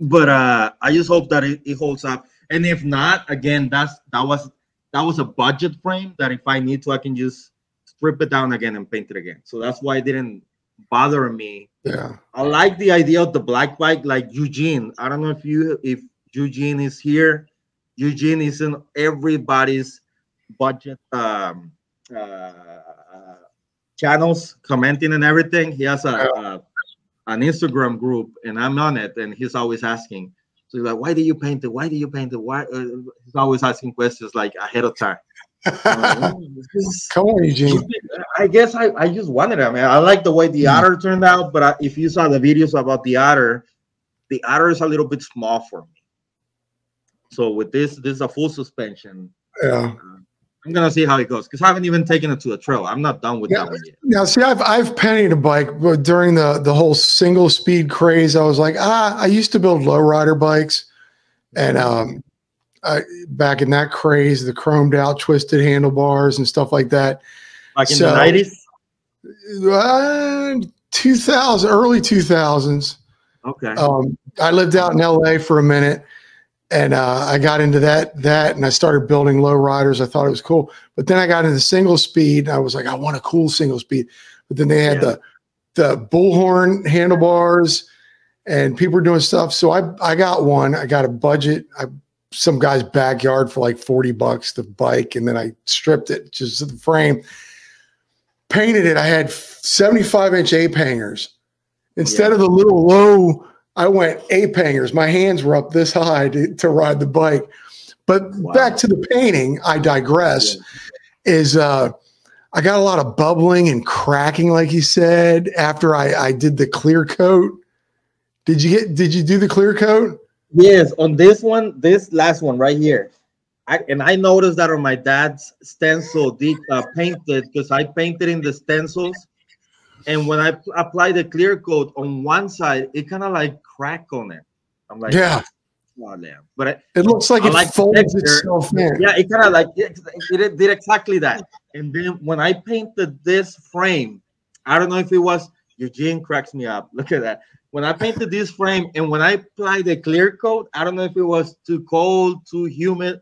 But uh, I just hope that it, it holds up. And if not, again, that's that was that was a budget frame that if I need to, I can just strip it down again and paint it again. So that's why it didn't bother me. Yeah. I like the idea of the black bike like Eugene. I don't know if you if Eugene is here. Eugene is in everybody's budget um uh, channels commenting and everything. He has a, a, an Instagram group and I'm on it and he's always asking, so he's like, why do you paint it? Why do you paint it? Why? Uh, he's always asking questions like ahead of time. Come on, Eugene. I guess I, I just wanted it. I I like the way the mm. otter turned out, but I, if you saw the videos about the otter, the otter is a little bit small for me. So with this, this is a full suspension. Yeah. Uh, I'm gonna see how it goes because I haven't even taken it to a trail. I'm not done with yeah, that one yet. Now, see, I've I've pennied a bike, but during the the whole single speed craze, I was like, ah, I used to build low rider bikes, and um, I, back in that craze, the chromed out twisted handlebars and stuff like that. Like in so, the nineties. Uh, 2000 early 2000s okay um, i lived out in la for a minute and uh, I got into that that, and I started building low riders. I thought it was cool, but then I got into single speed. I was like, I want a cool single speed. But then they had yeah. the the bullhorn handlebars, and people were doing stuff. So I I got one. I got a budget. I some guy's backyard for like forty bucks the bike, and then I stripped it just the frame, painted it. I had seventy five inch ape hangers instead yeah. of the little low I went ape hangers. My hands were up this high to, to ride the bike. But wow. back to the painting, I digress. Yeah. Is uh, I got a lot of bubbling and cracking, like you said, after I, I did the clear coat. Did you get? Did you do the clear coat? Yes, on this one, this last one right here. I, and I noticed that on my dad's stencil, the uh, painted because I painted in the stencils and when I apply the clear coat on one side, it kind of like crack on it. I'm like, yeah. Oh, damn. But it, it looks like I it like folds itself in. Yeah, it kind of like it, it did exactly that. And then when I painted this frame, I don't know if it was Eugene cracks me up. Look at that. When I painted this frame and when I applied the clear coat, I don't know if it was too cold, too humid,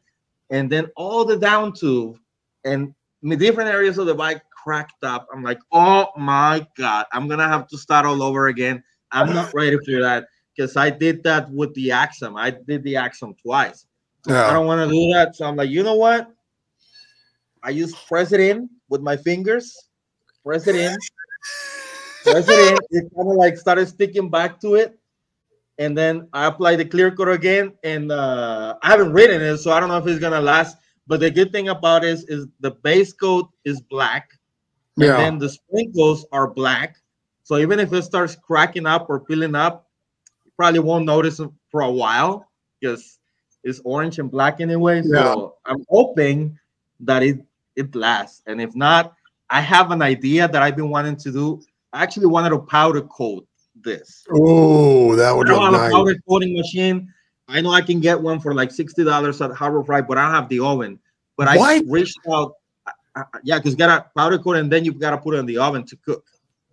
and then all the down tube and different areas of the bike cracked up. I'm like, oh my god, I'm gonna have to start all over again. I'm not ready for that because I did that with the Axum. I did the Axum twice. Yeah. I don't want to do that. So I'm like, you know what? I just press it in with my fingers, press it in, it kind of like started sticking back to it. And then I applied the clear coat again. And uh, I haven't written it, so I don't know if it's gonna last. But the good thing about it is, is the base coat is black yeah. and then the sprinkles are black. So even if it starts cracking up or peeling up, you probably won't notice it for a while because it's orange and black anyway. So yeah. I'm hoping that it it lasts. And if not, I have an idea that I've been wanting to do. I actually wanted to powder coat this. Oh, that would I look nice. a powder coating machine. I know I can get one for like sixty dollars at Harbor Freight, but I don't have the oven. But I what? reached out, yeah, because got a powder coat and then you've got to put it in the oven to cook.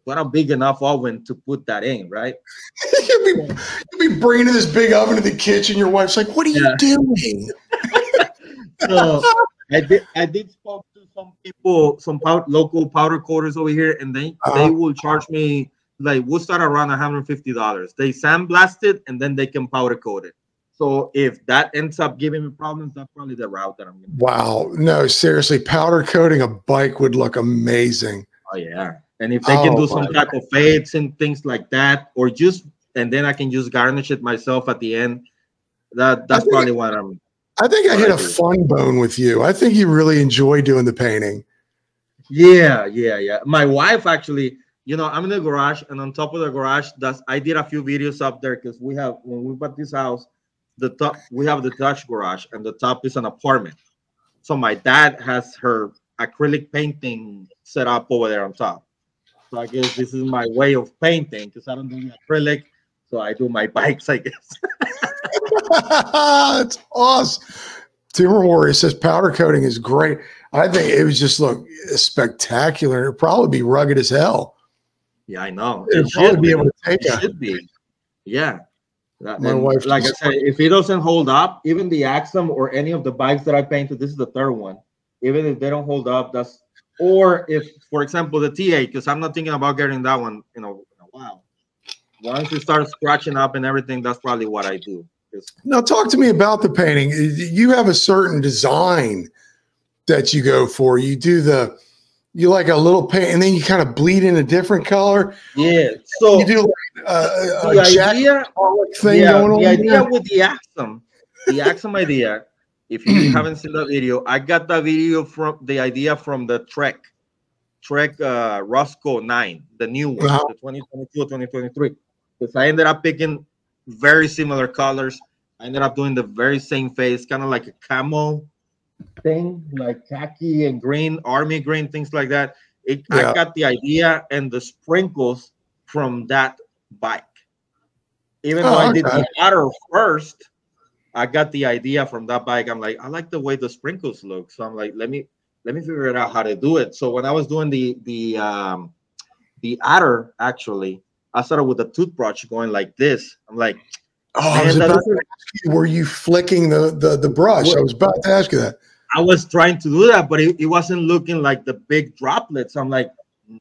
But a big enough oven to put that in, right? you'd, be, you'd be bringing this big oven to the kitchen. Your wife's like, "What are yeah. you doing?" so I did. I did spoke to some people, some pow- local powder coaters over here, and they uh-huh. they will charge me like we'll start around 150 dollars. They sandblast it and then they can powder coat it. So if that ends up giving me problems, that's probably the route that I'm going. to Wow, no, seriously, powder coating a bike would look amazing. Oh yeah, and if they oh, can do some type of fades and things like that, or just and then I can just garnish it myself at the end. That that's probably what I'm. I think I hit a fun bone with you. I think you really enjoy doing the painting. Yeah, yeah, yeah. My wife actually, you know, I'm in the garage, and on top of the garage, that's I did a few videos up there because we have when we bought this house, the top we have the Dutch garage, and the top is an apartment. So my dad has her acrylic painting set up over there on top. So I guess this is my way of painting because I don't do acrylic, so I do my bikes, I guess. That's awesome. Timber Warrior says powder coating is great. I think it would just look spectacular. It'd probably be rugged as hell. Yeah, I know. It'd it should be able to take it. Should be. Yeah. My wife, like I said, if it doesn't hold up, even the Axum or any of the bikes that I painted, this is the third one. Even if they don't hold up, that's or if, for example, the T8, because I'm not thinking about getting that one, you know, in a while. Once it starts scratching up and everything, that's probably what I do. Now, talk to me about the painting. You have a certain design that you go for. You do the you like a little paint, and then you kind of bleed in a different color. Yeah. So you do like uh, the idea, thing yeah, going the idea there? with the Axum, the Axum idea. If you haven't seen that video, I got that video from the idea from the Trek, Trek uh, Roscoe Nine, the new one, uh-huh. the 2022 2023. Because I ended up picking very similar colors. I ended up doing the very same face, kind of like a camo thing, like khaki and green, army green, things like that. It, yeah. I got the idea and the sprinkles from that bike. Even oh, though I okay. did the other first, I got the idea from that bike. I'm like, I like the way the sprinkles look. So I'm like, let me let me figure it out how to do it. So when I was doing the the um the otter, actually, I started with a toothbrush going like this. I'm like, oh, I was about to ask you, were you flicking the the, the brush? I was about to ask you that. I was trying to do that, but it, it wasn't looking like the big droplets. I'm like,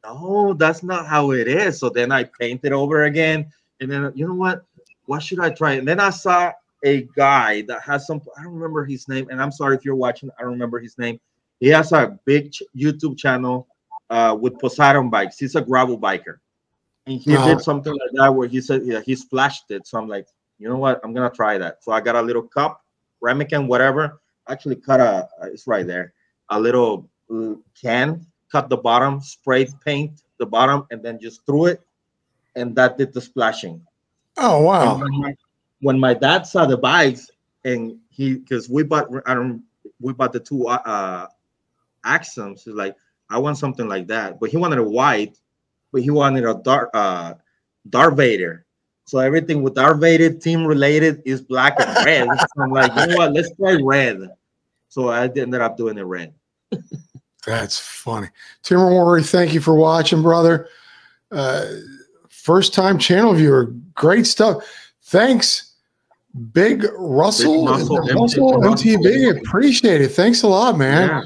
no, that's not how it is. So then I painted over again. And then, you know what? What should I try? And then I saw a guy that has some, I don't remember his name. And I'm sorry if you're watching, I don't remember his name. He has a big YouTube channel uh, with Poseidon bikes. He's a gravel biker. And he did something like that where he said, yeah, he splashed it. So I'm like, you know what? I'm going to try that. So I got a little cup, ramekin, whatever actually cut a it's right there a little can cut the bottom sprayed paint the bottom and then just threw it and that did the splashing oh wow when my, when my, dad saw the bikes and he because we bought i don't we bought the two uh, uh axums he's like i want something like that but he wanted a white but he wanted a dark uh darth vader so everything with our Vader team related is black and red. so I'm like, you know what? Let's try red. So I ended up doing it red. That's funny. Timber Warrior, thank you for watching, brother. Uh, first time channel viewer. Great stuff. Thanks, Big Russell, Big Russell, Russell MTB. Appreciate it. Thanks a lot, man. Yeah.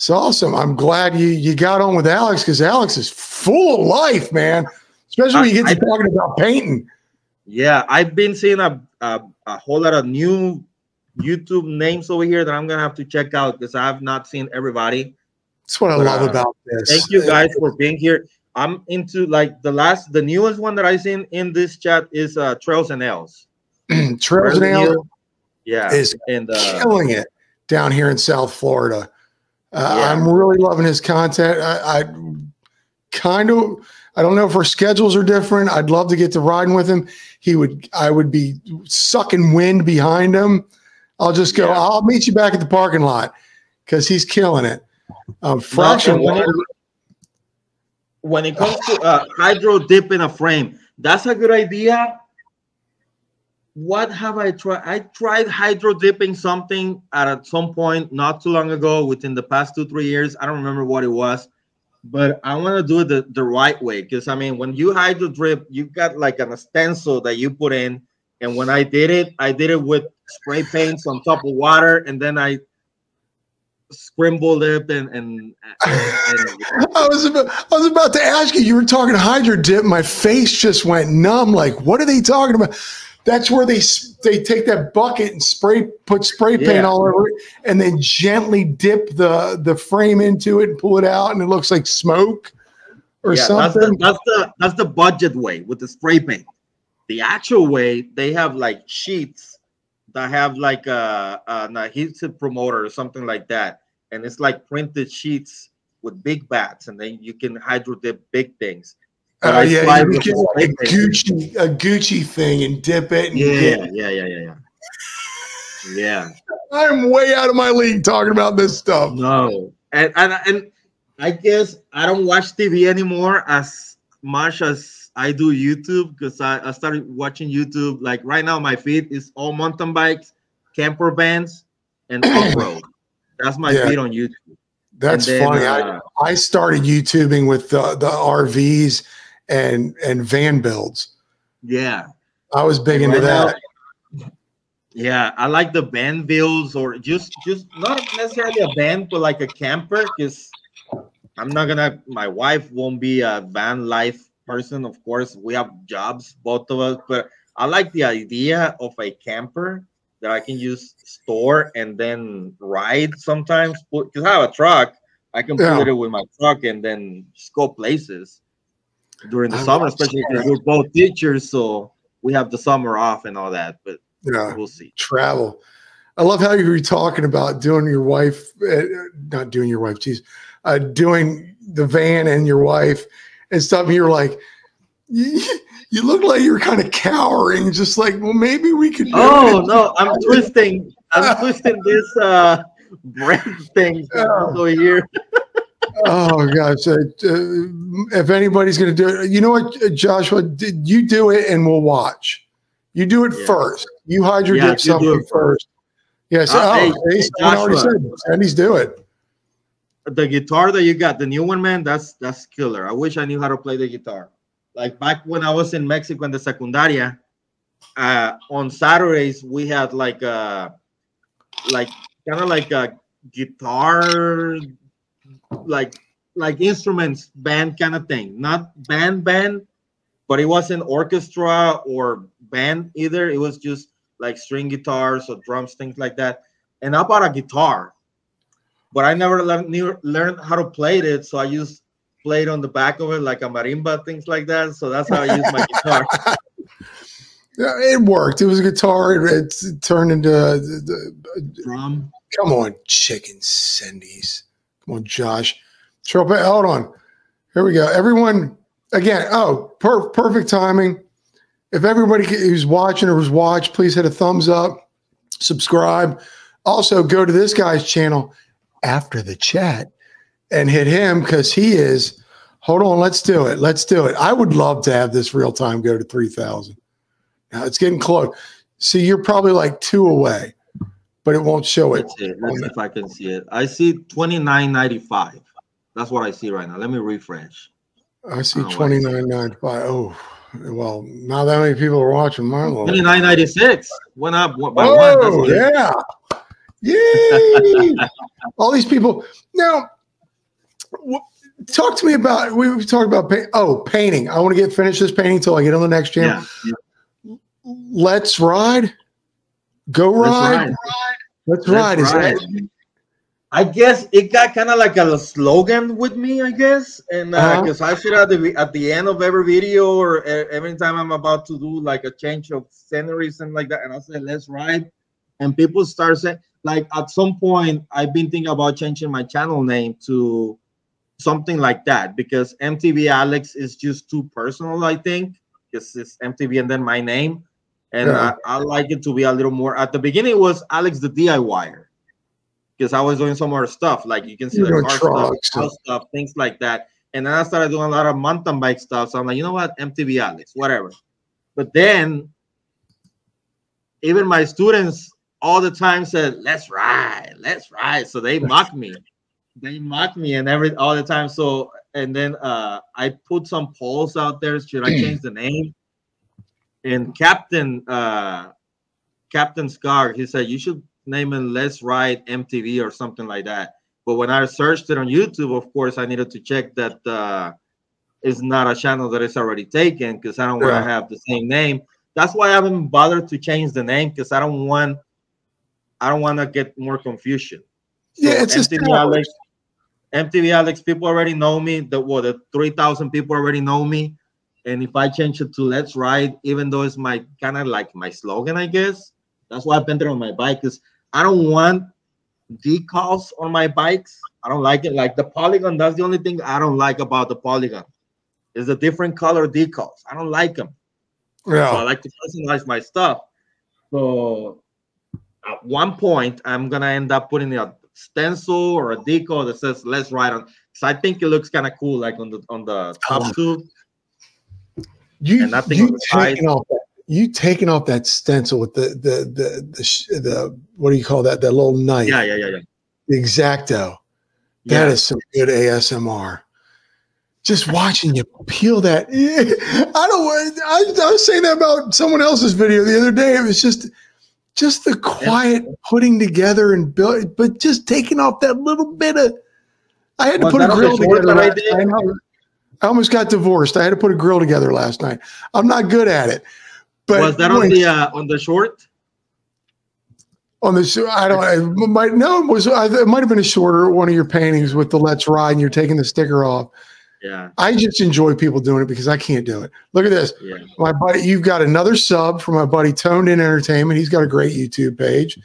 It's awesome. I'm glad you you got on with Alex because Alex is full of life, man especially when you get to I, talking about painting. Yeah, I've been seeing a, a, a whole lot of new YouTube names over here that I'm gonna have to check out because I've not seen everybody. That's what I love uh, about this. Thank you guys for being here. I'm into like the last, the newest one that I seen in this chat is uh Trails and Ales. Trails and Ales, yeah, is and uh, killing it down here in South Florida. Uh, yeah. I'm really loving his content. I, I kind of I don't know if our schedules are different. I'd love to get to riding with him. He would I would be sucking wind behind him. I'll just go, Yeah. I'll meet you back at the parking lot because he's killing it. Um fraction when, it, when it comes to uh, hydro dip in a frame, that's a good idea. What have I tried? I tried hydro dipping something at a- some point not too long ago, within the past two three years. I don't remember what it was, but I want to do it the, the right way because I mean, when you hydro dip, you've got like an stencil that you put in, and when I did it, I did it with spray paints on top of water, and then I scrambled it and and, and I was about, I was about to ask you. You were talking hydro dip. My face just went numb. Like, what are they talking about? That's where they they take that bucket and spray put spray paint Yeah. all over it, and then gently dip the the frame into it and pull it out, and it looks like smoke or yeah, that's the, something. that's the that's the budget way with the spray paint. The actual way they have like sheets that have like a, an adhesive promoter or something like that, and it's like printed sheets with big bats, and then you can hydro dip big things. I yeah, you get like a. Gucci a Gucci thing and dip it. And Yeah, yeah, yeah, yeah, yeah. Yeah. I'm way out of my league talking about this stuff. No, and and and I guess I don't watch TV anymore as much as I do YouTube because I, I started watching YouTube. Like right now, my feed is all mountain bikes, camper vans, and off road. That's my Yeah. feed on YouTube. That's then, funny. uh, I, I started YouTubing with the, the RVs and and van builds. Yeah, I was big into that. yeah. I like the van builds or just just not necessarily a van, but like a camper because I'm not gonna. My wife won't be a van life person. Of course, we have jobs, both of us, but I like the idea of a camper that I can use store and then ride sometimes. Because I have a truck, I can Yeah. put it with my truck and then just go places during the I summer, especially because we're both teachers, so we have the summer off and all that. But Yeah, we'll see. travel. I love how you were talking about doing your wife, uh, not doing your wife, geez, uh, doing the van and your wife and stuff. And you're like, you, you look like you're kind of cowering, just like, well, maybe we could. do Oh it. no, I'm twisting. I'm twisting this uh bread thing Oh. over here. Oh gosh! Uh, uh, if anybody's going to do it, you know what, uh, Joshua? Did you do it and we'll watch. You do it Yeah. first. You hydro Yeah, dip you do something first. Yes. Uh, oh, hey, hey, someone already Joshua. said Sandies do it. The guitar that you got, the new one, man, that's that's killer. I wish I knew how to play the guitar. Like back when I was in Mexico in the secundaria, uh, on Saturdays we had like a like kind of like a guitar like like instruments band kind of thing not band band but it wasn't orchestra or band either it was just like string guitars or drums things like that and i bought a guitar but i never learned learned how to play it so i just played on the back of it like a marimba things like that so that's how i use my guitar Yeah, it worked. It was a guitar. It, it turned into. uh, the- the- drum come on, chicken Sandies. Come on, Josh. Trope, hold on. Here we go. Everyone, again. Oh, per- perfect timing. If everybody who's watching or was watched, please hit a thumbs up, subscribe. Also, go to this guy's channel after the chat and hit him because he is. Hold on, let's do it. Let's do it. I would love to have this real time go to 3,000. Now it's getting close. See, you're probably like two away, but it won't show it. let's see let's see if i can see it i see 29.95 that's what i see right now let me refresh I see Oh, I see. twenty nine ninety five. Oh, well, not that many people are watching my little. 29.96 went up one- by one Oh, good. yeah. Yay. All these people. Now, talk to me about, we- we've talked about, paint, oh, painting. I want to get finished this painting until I get on the next channel. yeah Let's ride. Go Let's ride. ride. Let's Let's ride. Ride. that- I guess it got kind of like a slogan with me, I guess, and Uh-huh. because I said at the at the end of every video or every time I'm about to do like a change of scenery something like that, and I said let's ride, and people start saying like at some point I've been thinking about changing my channel name to something like that because MTB Alex is just too personal. I think because it's MTB and then my name, and Yeah. I, I like it to be a little more. At the beginning, it was Alex the DIYer because I was doing some other stuff like you can see like car stuff, stuff, things like that. And then I started doing a lot of mountain bike stuff. So I'm like, you know what, MTB Alex, whatever. But then even my students all the time said, "Let's ride, let's ride." So they mock me, they mock me, and every all the time. So and then uh, I put some polls out there. Should I change the name? And Captain uh, Captain Scar, he said you should name it "Let's Ride MTB" or something like that. But when I searched it on YouTube, of course, I needed to check that uh, it's not a channel that is already taken because I don't want Yeah. to have the same name. That's why I haven't bothered to change the name because I don't want I don't want to get more confusion. Yeah, it's MTB established. Alex. MTB Alex, people already know me. The what the three thousand people already know me. And if I change it to Let's Ride, even though it's my kind of like my slogan, I guess that's why I painted on my bike is I don't want decals on my bikes. I don't like it. Like the polygon, that's the only thing I don't like about the polygon. Is the different color decals. I don't like them. So I like to personalize my stuff. So at one point, I'm gonna end up putting a stencil or a decal that says "Let's ride on." So I think it looks kind of cool, like on the on the oh. top Oh. two. You, and you on the side. taking off that, you taking off that stencil with the the the the, the what do you call that? That little knife, Yeah, yeah, yeah, yeah. the exacto. yeah. That is some good ASMR. Just watching you peel that. I don't. I, I was saying that about someone else's video the other day. It was just, just the quiet putting together and build, but just taking off that little bit of. I had to put a that on the grill together I did? night. I almost got divorced. I had to put a grill together last night. I'm not good at it. But was that on the uh, on the short? on the I don't. I might no. It was it might have been a shorter one of your paintings with the "Let's Ride" and you're taking the sticker off. Yeah, I just enjoy people doing it because I can't do it. Look at this, yeah. my buddy. You've got another sub for my buddy Toned In Entertainment. He's got a great YouTube page.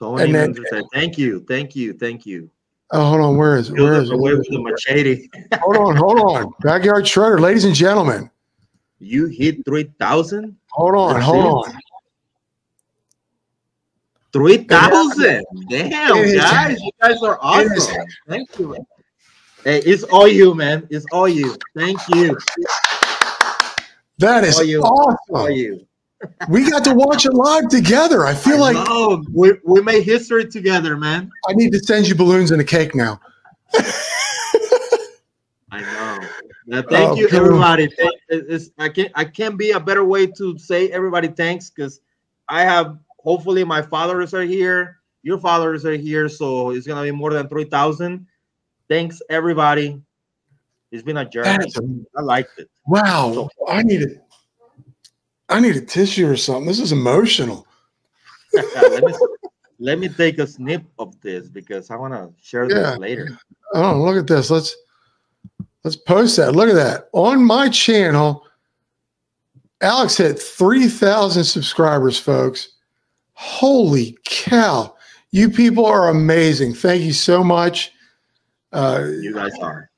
And then- thank you, thank you, thank you. Oh, hold on. Where is it? Where it? away with the machete. Hold on. Hold on. Backyard Shredder, ladies and gentlemen. You hit three thousand. Hold on. That's Hold it. on. Three thousand. Damn, It is- guys, you guys are is- awesome. Thank you. Hey, it's all you, man. It's all you. Thank you. That is Oh, you- All awesome. you. We got to watch it live together. I feel like oh, we, we made history together, man. I need to send you balloons and a cake now. I know. Now, thank Oh, you, cool. everybody. It's, I can't I can't be a better way to say everybody thanks because I have hopefully my followers are here, your followers are here, so it's gonna be more than three thousand. Thanks, everybody. It's been a journey. a I liked it. Wow, So- I need a, I need a tissue or something. This is emotional. let, me, let me take a snip of this because I want to share Yeah. this later. Oh, look at this. Let's let's post that. Look at that on my channel. Alex hit three thousand subscribers, folks. Holy cow! You people are amazing. Thank you so much. Uh, You guys are.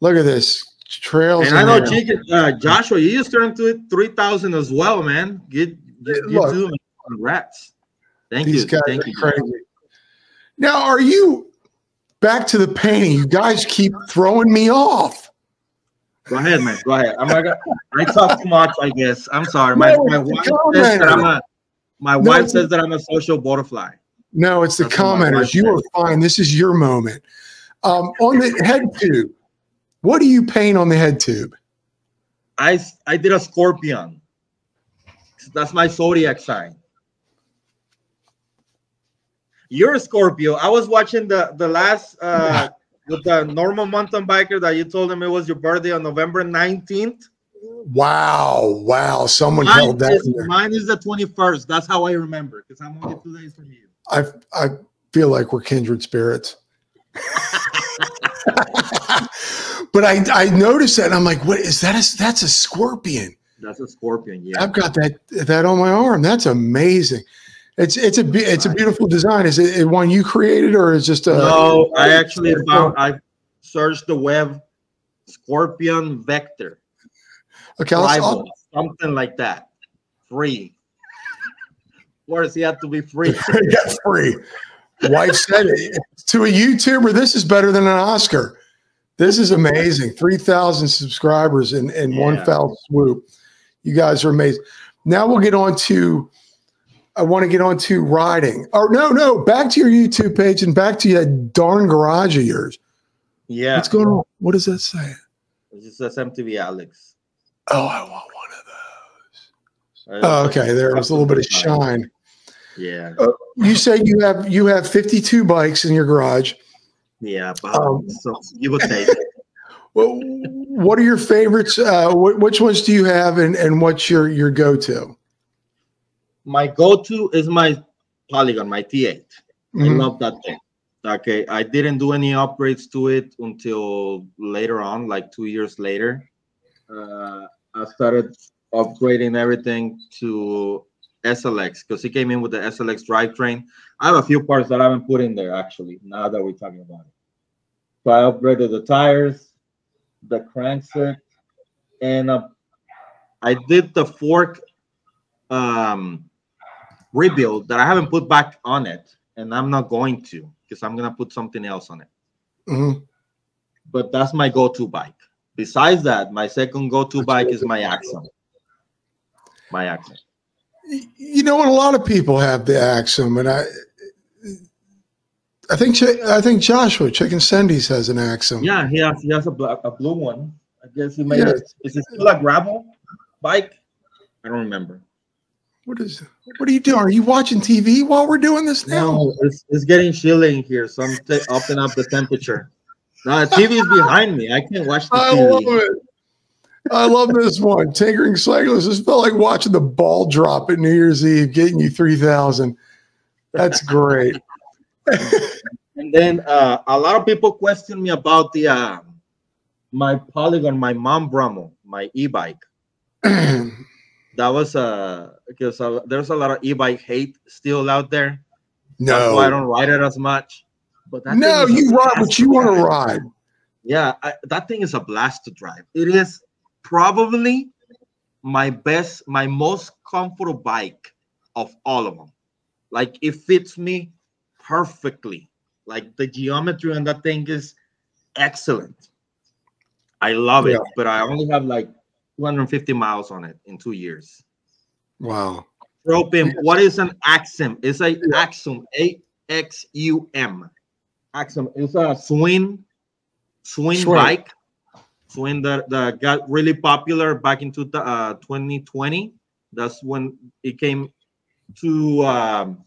look at this trails. And I know. Chicken, uh, Joshua, you just turned to it 3,000 as well, man. Get, you, Look. too. Congrats. Thank These you. guys Thank are you. crazy. Now, are you back to the painting? You guys keep throwing me off. Go ahead, man. Go ahead. I'm gonna, I talk too much, I guess. I'm sorry. My, No, my wife says that I'm a my No, wife says that I'm a social butterfly. No, it's the That's what my wife commenters. You are fine. This is your moment. Um, on the head tube, what do you paint on the head tube? I, I did a scorpion. That's my zodiac sign. You're a Scorpio. I was watching the the last uh with the normal mountain biker that you told him it was your birthday on November 19th. Wow, wow. Someone Mine held that. is, mine is the 21st. That's how I remember because I'm only two days from you. I, I feel like we're kindred spirits. but I, I noticed that and I'm like, what is that? A, that's a scorpion. That's a scorpion, yeah. I've got that that on my arm. That's amazing. It's it's a it's a beautiful design. Is it, one you created or is just a no, I actually found I searched the web, Scorpion Vector, Okay, Rival, something like that, free. Of course, he had to be free. yeah, free. Wife said it. to a YouTuber, this is better than an Oscar. This is amazing. 3,000 subscribers in, in one Yeah. foul swoop. You guys are amazing. Now we'll get on to, I want to get on to riding. Oh, no, no, back to your YouTube page and back to that darn garage of yours. Yeah, What's going on? What does that say? this is MTB Alex. Oh, I want one of those. Oh, okay. There was a little bit of shine. Yeah, uh, You say you have you have 52 bikes in your garage. Yeah, but Um, so you would say Well, what are your favorites? Uh, wh- which ones do you have, and, and what's your your go to? my go-to is my Polygon, my T8. I Mm-hmm. love that thing. Okay, I didn't do any upgrades to it until later on, like two years later. Uh, I started upgrading everything to SLX because he came in with the SLX drivetrain. I have a few parts that I haven't put in there actually. Now that we're talking about it, so I upgraded the tires, the crankset, and uh, I did the fork um, rebuild that I haven't put back on it, and I'm not going to because I'm gonna put something else on it. Mhm. But that's my go-to bike. Besides that, my second go-to bike is my Axum. My Axum. You know what? A lot of people have the Axum, and I, I think I think Joshua Chicken Sandies has an Axum. Yeah, he has he has a, black, a blue one. I guess he made Yeah. it. Is it still a gravel bike? I don't remember. What is? What are you doing? Are you watching TV while we're doing this now? No, it's, it's getting chilly in here, so I'm upping up the temperature. No, the TV is behind me. I can't watch the I TV. love it. I love this one. Tinkering Cyclist. This felt like watching the ball drop at New Year's Eve, getting you 3,000. That's great. And then uh, a lot of people question me about the uh, my Polygon, my Mount Bromo, my e-bike. That was uh, because uh, there's a lot of e-bike hate still out there. Why I don't ride it as much. But that No, thing is a you ride what you want to ride. Yeah, I, that thing is a blast to drive. It is probably my best, my most comfortable bike of all of them. Like it fits me perfectly. Like the geometry on that thing is excellent. I love it, but I only have like 250 miles on it in two years. Wow. Tropim, what is an Axum? It's a Axum, A X U M. Axum is a Schwinn, Schwinn, Schwinn. bike, Schwinn that, that got really popular back into the, uh, 2020. That's when it came to um,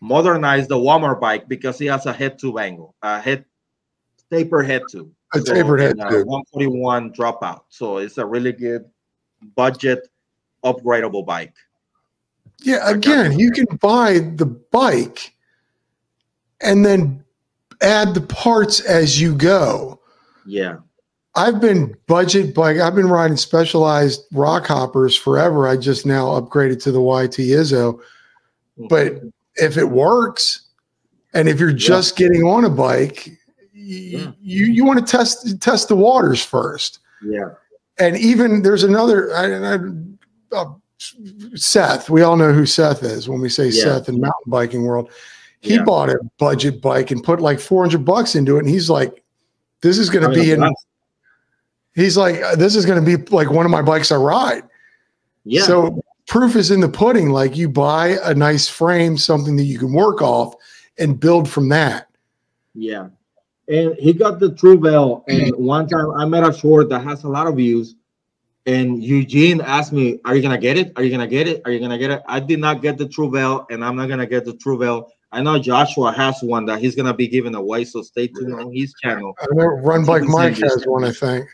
modernize the Walmart bike because it has a head tube angle, a head taper head tube. A tapered head uh, tube. 141 dropout. So it's a really good budget upgradable bike. Yeah, again, you can buy the bike and then add the parts as you go. Yeah. I've been budget bike. I've been riding specialized rock hoppers forever. I just now upgraded to the YT Izzo. But if it works, and if you're just getting on a bike, Yeah. you you want to test test the waters first. yeah, And even there's another I, I, uh, Seth. We all know who Seth is when we say Yeah. Seth in mountain biking world. He Yeah. bought a budget bike and put like 400 bucks into it, and he's like, "This is going to be in." He's like, "This is going to be like one of my bikes I ride." yeah, So proof is in the pudding. Like you buy a nice frame, something that you can work off, and build from that. yeah. And he got the True bell. And one time I met a short that has a lot of views. And Eugene asked me, Are you gonna get it? Are you gonna get it? Are you gonna get it? I did not get the True bell, and I'm not gonna get the True bell. I know Joshua has one that he's gonna be giving away, so stay tuned on his channel. I know Run Bike Mike has one, I think.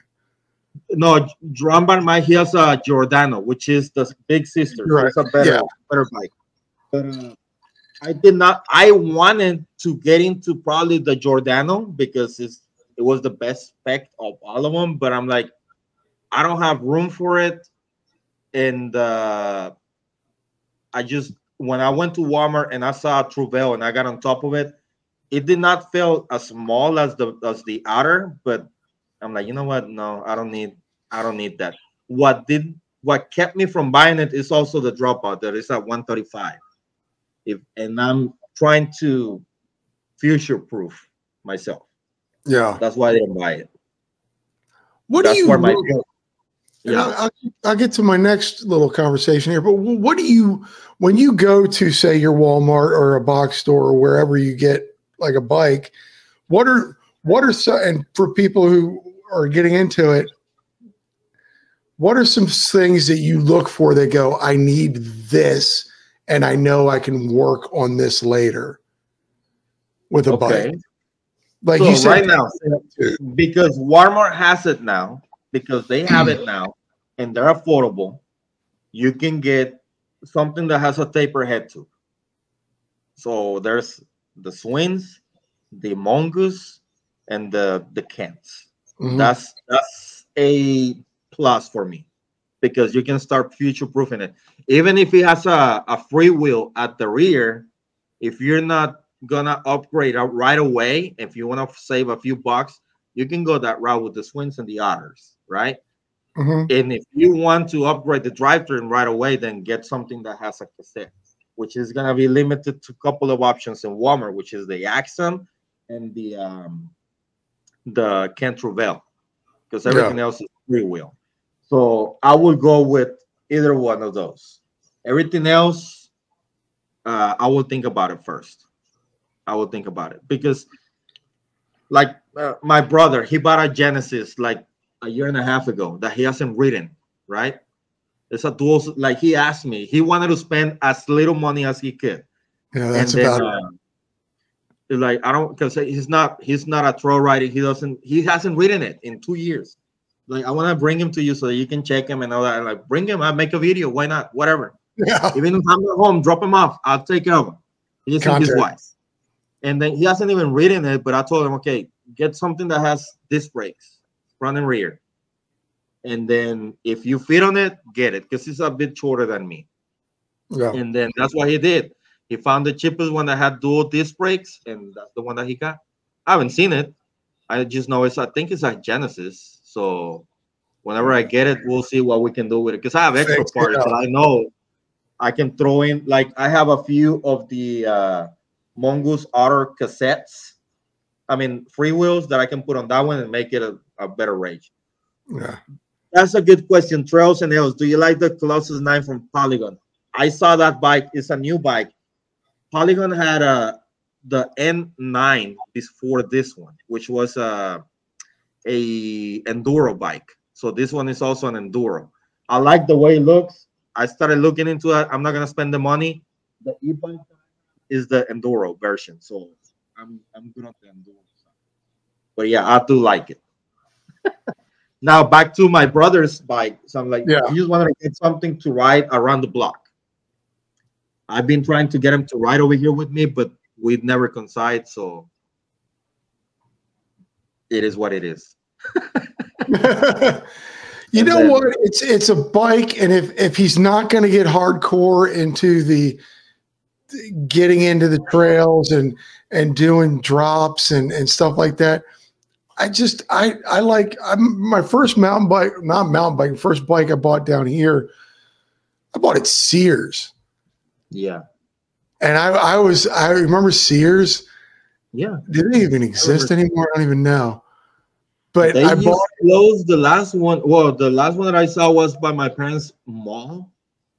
No, Drum my he has a Giordano, which is the big sister. Right. It's a better, Yeah. better bike. But uh, I did not. I wanted to get into probably the Giordano because it's it was the best spec of all of them. But I'm like, I don't have room for it, and uh, I just when I went to Walmart and I saw a Truvel and I got on top of it, it did not feel as small as the as the outer, but I'm like, you know what? No, I don't need I don't need that. What did what kept me from buying it is also the dropout that is at 135. If and I'm trying to future proof myself. Yeah. That's why I didn't buy it. What That's do you where my yeah. I'll, I'll, I'll get to my next little conversation here, but what do you, when you go to say your Walmart or a box store or wherever you get like a bike, what are, what are so, and for people who are getting into it, what are some things that you look for that go, I need this and I know I can work on this later with a Okay. bike? Like So you said, right now, because Walmart has it now, because they have it now, and they're affordable, you can get something that has a taper head tube. So there's the Schwinns, the Mongoose, and the the Kents. Mhm. That's that's a plus for me because you can start future proofing it. Even if it has a, a free wheel at the rear, if you're not gonna upgrade right away, if you want to save a few bucks, you can go that route with the Schwinns and the Otters, right? Mhm. And if you want to upgrade the drivetrain right away, then get something that has a cassette, which is gonna be limited to a couple of options in Walmart, which is the Axum and the um the Kent Revell, because Yeah. everything else is free wheel. So I will go with either one of those. Everything else, uh, I will think about it first. I will think about it because, like uh, my brother, he bought a Genesis like a year and a half ago that he hasn't ridden. Right? It's a dual. Like he asked me, he wanted to spend as little money as he could Yeah, that's and then, about it. uh, it's like I don't because he's not he's not a trail rider. He doesn't he hasn't ridden it in two years. Like I want to bring him to you so that you can check him and all that. Like bring him, I make a video. Why not? Whatever. Yeah. Even if I'm at home, drop him off. I'll take care of him. He just his wife. And then he hasn't even ridden it, but I told him, okay, get something that has disc brakes, front and rear. And then if you fit on it, get it because he's a bit shorter than me. Yeah. And then that's what he did. He found the cheapest one that had dual disc brakes, and that's the one that he got. I haven't seen it. I just know it's. I think it's a Genesis. So whenever I get it, we'll see what we can do with it. Because I have extra it parts that I know I can throw in. Like I have a few of the uh, Mongoose Otter cassettes. I mean, free wheels that I can put on that one and make it a, a better range. Yeah. That's a good question. Trails and Ales. Do you like the Colossus 9 from Polygon? I saw that bike. It's a new bike. Polygon had a the N9 before this one, which was a a enduro bike. So this one is also an enduro. I like the way it looks. I started looking into it. I'm not gonna spend the money. The e-bike is the enduro version, so I'm I'm good on the enduro side. But yeah, I do like it. now back to my brother's bike. So I'm like, Yeah. I just wanted to get something to ride around the block. I've been trying to get him to ride over here with me, but we've never coincide. So it is what it is. you And know then- what? It's it's a bike, and if if he's not going to get hardcore into the getting into the trails and and doing drops and and stuff like that, I just I I like I'm my first mountain bike, not mountain bike, first bike I bought down here. I bought it Sears, Yeah. and I I was I remember Sears. Yeah. Do they even exist anymore? I don't even know. But they I bought closed the last one. Well, the last one that I saw was by my parents' mall,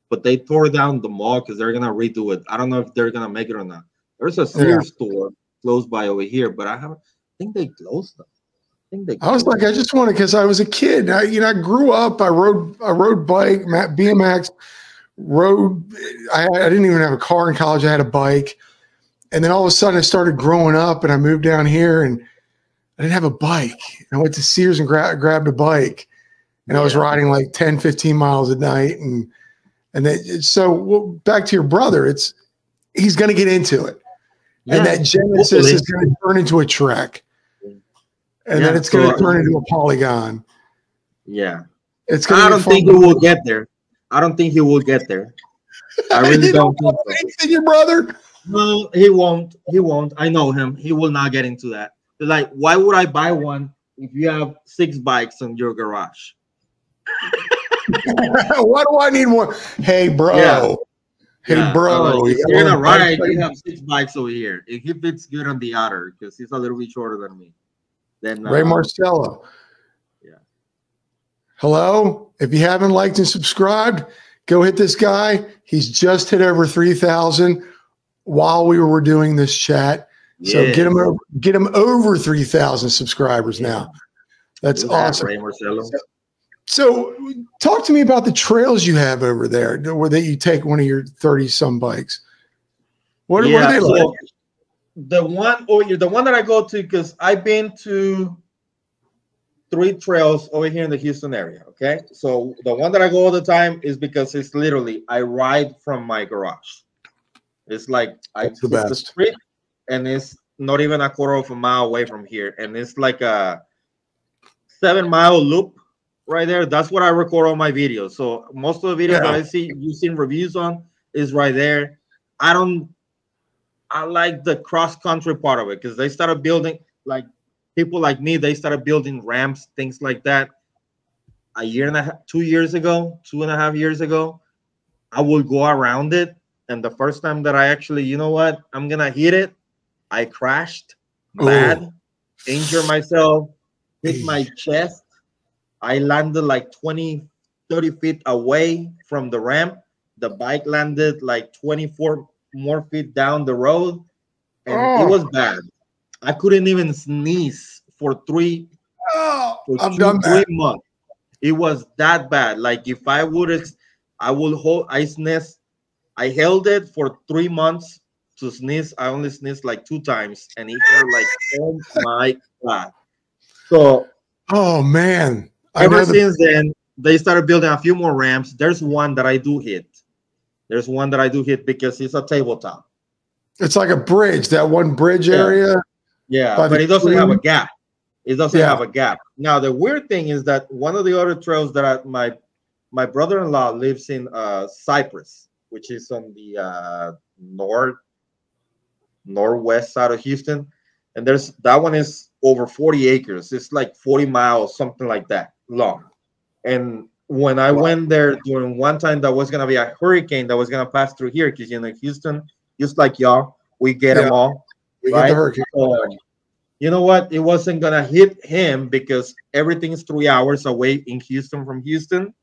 but they tore down the mall because they're gonna redo it. I don't know if they're gonna make it or not. There's a Sears store close by over here, but I haven't. I think they closed them. I think they. I was like, I just wanted because I was a kid. I, you know, I grew up. I rode, I rode bike, BMX, rode. I, I didn't even have a car in college. I had a bike, and then all of a sudden, I started growing up, and I moved down here, and I didn't have a bike. And I went to Sears and gra- grabbed a bike, and I was riding like 10, 15 miles a night, and and then so well, back to your brother. It's he's going to get into it, and Yeah, that Genesis hopefully. is going to turn into a Trek. And then it's going to turn into a polygon. Yeah. It's going I don't think he will get there. I don't think he will get there. I really don't think so. Your brother. No, he won't. He won't. I know him. He will not get into that. Like, why would I buy one if you have six bikes in your garage? why do I need one? Hey, bro. Yeah. Hey, Yeah, bro. so, like, you you're in a ride, you have six bikes over here. If he fits good on the other, because he's a little bit shorter than me. Then Ray uh, Marcello. Yeah. Hello. If you haven't liked and subscribed, go hit this guy. He's just hit over 3,000 while we were doing this chat. So yes. get him over, get him over 3,000 subscribers now. That's that, awesome. Ray Marcello. So talk to me about the trails you have over there where that you take one of your 30 some bikes. What, what are they like? the one oh yeah, the one that I go to because I've been to three trails over here in the Houston area. Okay, so the one that I go all the time is because it's literally I ride from my garage. It's like I That's the hit the best. street, and it's not even a quarter of a mile away from here, and it's like a seven mile loop right there. That's what I record on my videos. So most of the videos that I see you've seen reviews on is right there. I don't I like the cross country part of it because they started building like people like me, they started building ramps, things like that. A year and a half, two years ago, two and a half years ago, I would go around it. And the first time that I actually, you know what, I'm gonna hit it, I crashed bad, injured myself, hit my chest. I landed like 20, 30 feet away from the ramp. The bike landed like 24 more feet down the road, and Oh. it was bad. I couldn't even sneeze for three, Oh, for I've two, done three months. It was that bad. Like if I would I would hold. I sneezed. I held it for three months to sneeze. I only sneezed like two times, and it hurt like oh my god. So Oh man. I ever the- since then, they started building a few more ramps. There's one that I do hit. There's one that I do hit because it's a tabletop. it's like a bridge, that one bridge Yeah. area. Yeah, By but it doesn't have a gap. It doesn't Yeah. have a gap. Now the weird thing is that one of the other trails that I, my my brother-in-law lives in uh, Cypress, which is on the uh, north northwest side of Houston, and there's that one is over 40 acres. It's like 40 miles, something like that long. And when I Wow. went there during one time, that was gonna be a hurricane that was gonna pass through here, because you know Houston, just like y'all, we get Yeah. them all. We get Right. the hurricane. Um, you know what? It wasn't gonna hit him because everything is three hours away in Houston from Houston.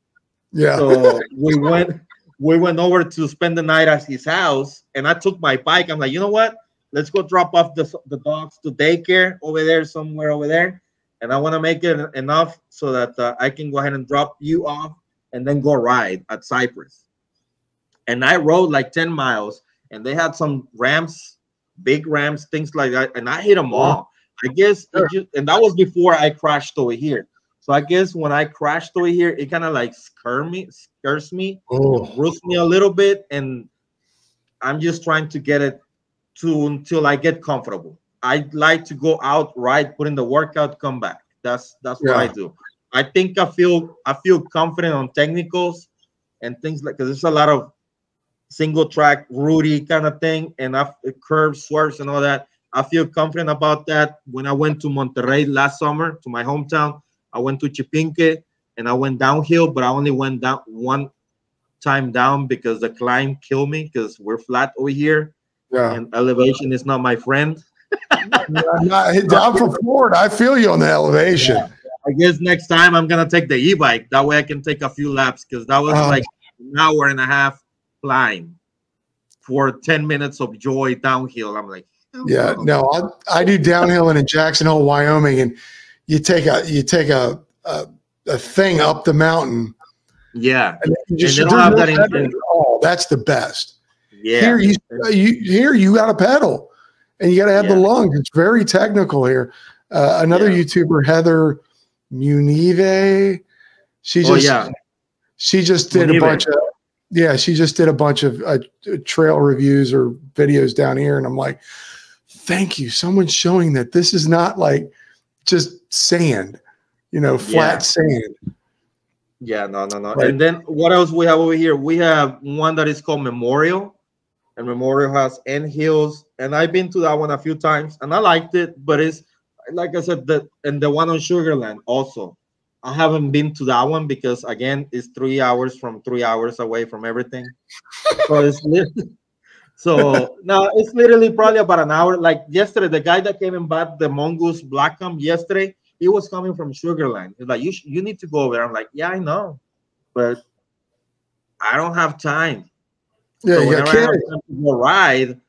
Yeah. So we went we went over to spend the night at his house, and I took my bike. I'm like, you know what? Let's go drop off the the dogs to daycare over there, somewhere over there, and I want to make it enough so that uh, I can go ahead and drop you off and then go ride at Cypress. And I rode like 10 miles, and they had some ramps, big ramps, things like that, and I hit them all. I guess, it Sure. just, and that was before I crashed over here. So I guess when I crashed over here, it kind of like scared me, scares me, Oh, bruised me a little bit, and I'm just trying to get it to until I get comfortable. I like to go out, ride, put in the workout, come back. That's that's what I do. I think I feel I feel confident on technicals and things like because there's a lot of single track Rudy kind of thing and I curves, swerves, and all that. I feel confident about that. When I went to Monterrey last summer to my hometown, I went to Chipinque and I went downhill, but I only went down one time down because the climb killed me because we're flat over here yeah. and elevation is not my friend. I'm not down for Florida. I feel you on the elevation. I guess next time I'm gonna take the e-bike. That way I can take a few laps because that was Uh, like an hour and a half climb for 10 minutes of joy downhill. I'm like, hell Yeah, no, I, I do downhill in Jackson Hole, Wyoming, and you take a you take a a, a thing up the mountain. yeah, And you just And don't have that in- at all. That's the best. yeah. Here you, you here you got to pedal, and you got to have the Yeah. lungs. It's very technical here. Uh, another Yeah. YouTuber, Heather Munive, she just oh yeah, she just did a bunch of yeah she just did a bunch of uh, trail reviews or videos down here and i'm like thank you someone's showing that this is not like just sand you know flat Yeah. sand yeah, no, no, no. Right. And then what else we have over here? We have one that is called Memorial, and Memorial has and Hills, and I've been to that one a few times, and I liked it. But it's like I said, the and the one on Sugarland also. I haven't been to that one because again, it's three hours from three hours away from everything. so it's so now it's literally probably about an hour. Like yesterday, the guy that came and bought the mongoose Blackcomb yesterday, he was coming from Sugarland. He's like, you you need to go over. I'm like, yeah, I know, but I don't have time. Yeah, so whenever I have time to go ride,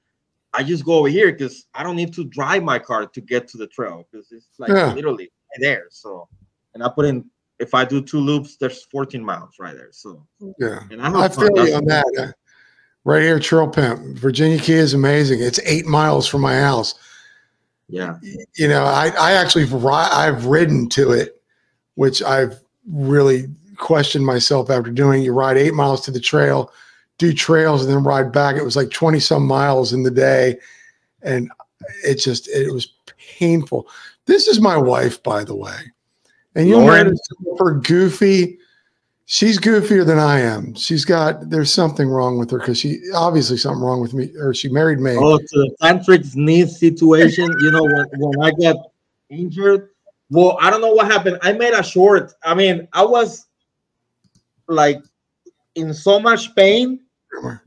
I just go over here because I don't need to drive my car to get to the trail because it's like Yeah. literally there. So, and I put in if I do two loops, there's 14 miles right there. So, Yeah. and I, I feel you on that. Uh, Right here, Trail Pimp. Virginia Key is amazing. It's eight miles from my house. Yeah, You know, I, I actually ri- I've ridden to it, which I've really questioned myself after doing. You ride eight miles to the trail, do trails, and then ride back. It was like twenty some miles in the day, and it just it was painful. This is my wife, by the way, and you'll Lauren? notice her goofy. She's goofier than I am. She's got there's something wrong with her because she obviously something wrong with me, or she married me. Oh, to the tantric knee situation. You know, when, when I got injured, well, I don't know what happened. I made a short. I mean, I was like in so much pain,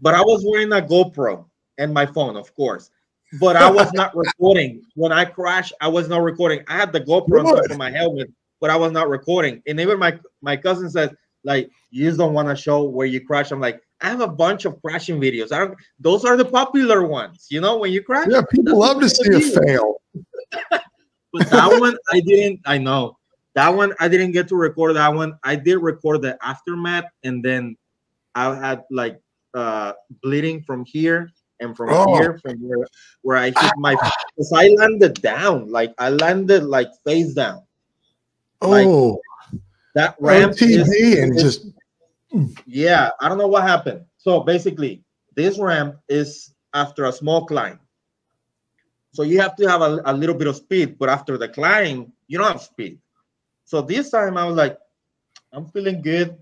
but I was wearing a GoPro and my phone, of course. But I was not recording. When I crashed, I was not recording. I had the GoPro on top of my helmet, but I was not recording. And even my my cousin said, like, you just don't want to show where you crash. I'm like, I have a bunch of crashing videos. I don't those are the popular ones, you know, when you crash. Yeah, people love to see they a fail. But that one I didn't. I know that one I didn't get to record. That one I did record the aftermath, and then I had like uh bleeding from here and from Oh. here from where where I hit my. Because I landed down, like I landed like face down. Like, Oh, That ramp OTD is, and is- just yeah. I don't know what happened. So basically, this ramp is after a small climb. So you have to have a, a little bit of speed, but after the climb, you don't have speed. So this time I was like, I'm feeling good.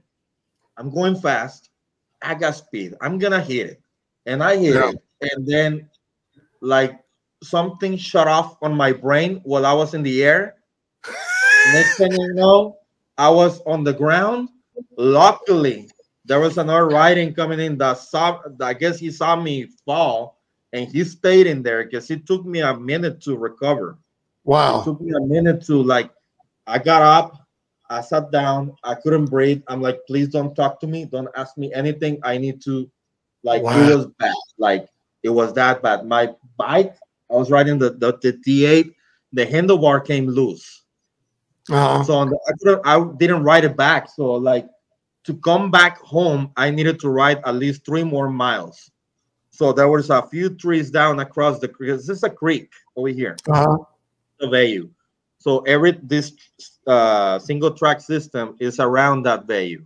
I'm going fast. I got speed. I'm gonna hit it. And I hit Yeah. it. And then like something shut off on my brain while I was in the air. Next thing you know, I was on the ground. Luckily, there was another riding coming in that saw I guess he saw me fall and he stayed in there because it took me a minute to recover. It wow. took me a minute to like I got up, I sat down, I couldn't breathe. I'm like, please don't talk to me, don't ask me anything. I need to like Wow. it was bad. Like it was that bad. My bike, I was riding the the, the T8, the handlebar came loose. Uh, So the, I, couldn't, I didn't ride it back. So like to come back home, I needed to ride at least three more miles. So there was a few trees down across the creek. This is a creek over here uh, the bayou. So every this uh, single track system is around that bayou.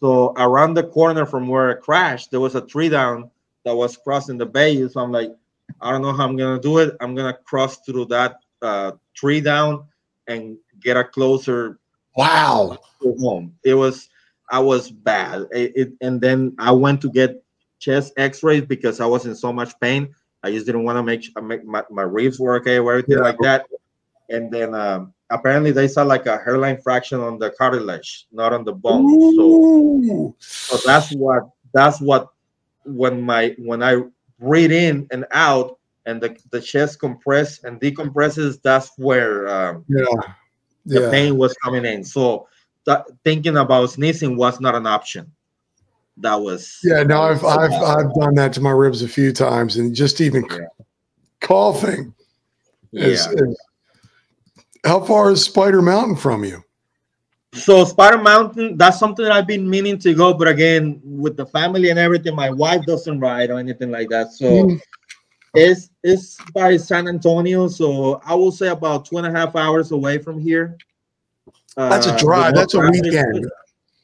So around the corner from where it crashed, there was a tree down that was crossing the bayou. So I'm like, I don't know how I'm gonna do it. I'm gonna cross through that uh, tree down and get a closer wow. home. It was I was bad. It, it- and then I went to get chest X-rays because I was in so much pain. I just didn't want to make, sure- make my, my ribs were okay or everything Yeah. like that. And then um, apparently they saw like a hairline fraction on the cartilage, not on the bone. So so that's what that's what when my when I breathe in and out and the, the chest compress and decompresses, that's where um, Yeah. The Yeah. pain was coming in. So that, thinking about sneezing was not an option. That was Yeah. No, I've, I've. I've done that to my ribs a few times and just even Yeah. coughing is, yeah. is- how far is Spider Mountain from you? So Spider Mountain, that's something that I've been meaning to go, but again, with the family and everything, my wife doesn't ride or anything like that. So Mm. It's it's by San Antonio, so I will say about two and a half hours away from here. That's Uh, a drive. no That's a weekend.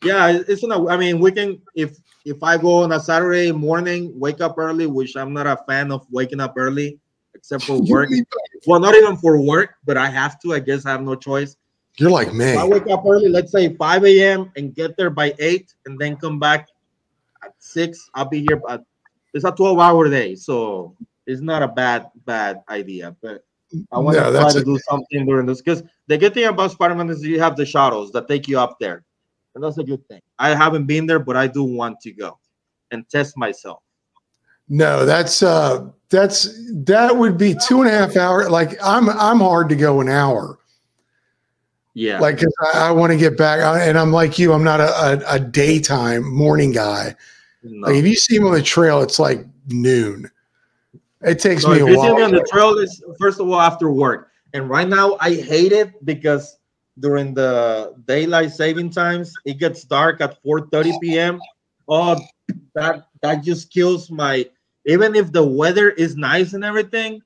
Yeah, it's not. I mean, we can if if I go on a Saturday morning, wake up early, which I'm not a fan of waking up early, except for work. well, not even for work, but I have to. I guess I have no choice. You're like me. I wake up early, let's say 5 a.m. and get there by 8 and then come back at 6, I'll be here at it's a 12 hour day, so it's not a bad bad idea. But I want No, to try to do something during this because the good thing about Spider Mountain is you have the shuttles that take you up there, and that's a good thing. I haven't been there, but I do want to go and test myself. No, that's uh that's that would be two and a half hour. Like I'm I'm hard to go an hour. Yeah, like I, I want to get back, I- and I'm like you. I'm not a, a, a daytime morning guy. no. Like if you see me on the trail, it's like noon. It takes So me if you see me on the trail, it's first of all after work, and right now I hate it because during the daylight saving times it gets dark at 4:30 p.m. Oh, that that just kills my. Even if the weather is nice and everything,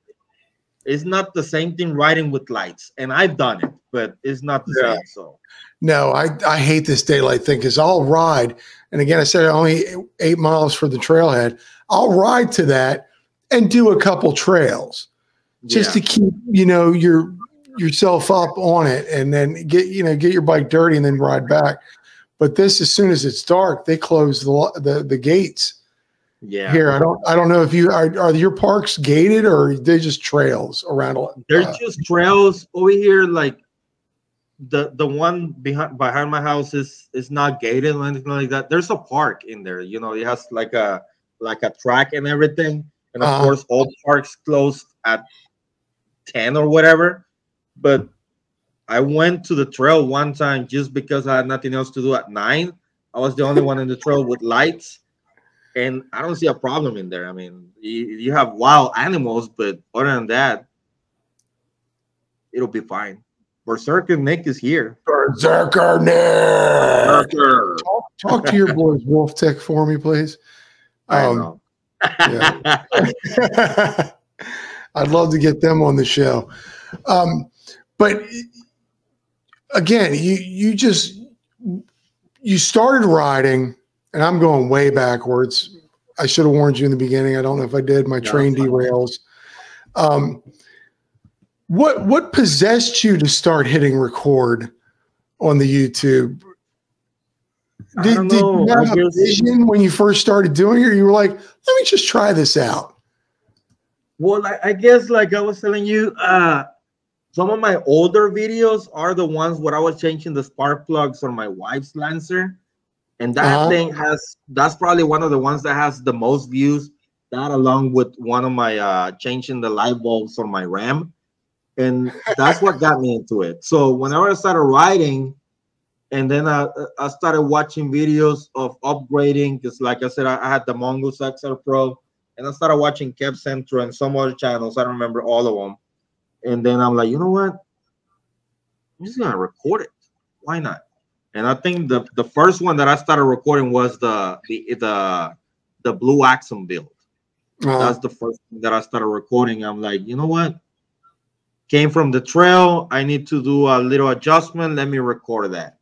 it's not the same thing riding with lights. And I've done it, but it's not the Yeah. same. So No, I, I hate this daylight thing because I'll ride. And again, I said only eight miles for the trailhead. I'll ride to that and do a couple trails just yeah. to keep, you know, your yourself up on it and then get, you know, get your bike dirty and then ride back. But this, as soon as it's dark, they close the the, the gates yeah. here. I don't I don't know if you are, are your parks gated or they just trails around. a- There's uh, just trails over here, like the the one behind behind my house is is not gated or anything like that. There's a park in there, you know. It has like a like a track and everything, and of Uh-huh. course, all parks closed at ten or whatever. But I went to the trail one time just because I had nothing else to do at nine. I was the only one in the trail with lights, and I don't see a problem in there. I mean, you, you have wild animals, but other than that, it'll be fine. Berserker Nick is here. Berserker Nick. Berserker. Talk, talk to your boys, Wolf Tech, for me, please. I Um, know. I'd love to get them on the show. Um, but again, you you just you started riding, and I'm going way backwards. I should have warned you in the beginning. I don't know if I did. My No, train derails. Um, what what possessed you to start hitting record on the YouTube? Did, did you have a vision when you first started doing it? or You were like, let me just try this out. Well, I, I guess like I was telling you, uh, some of my older videos are the ones where I was changing the spark plugs on my wife's Lancer, and that Uh-huh. thing has that's probably one of the ones that has the most views. That along with one of my uh, changing the light bulbs on my Ram, and that's what got me into it. So whenever I started riding, and then I, I started watching videos of upgrading because, like I said, I, I had the Mongoose XR Pro and I started watching Kev Centro and some other channels. I don't remember all of them. And then I'm like, you know what? I'm just gonna record it. Why not? And I think the the first one that I started recording was the the the, the Blue Axum build. Uh, That's the first thing that I started recording. I'm like, you know what? Came from the trail. I need to do a little adjustment. Let me record that.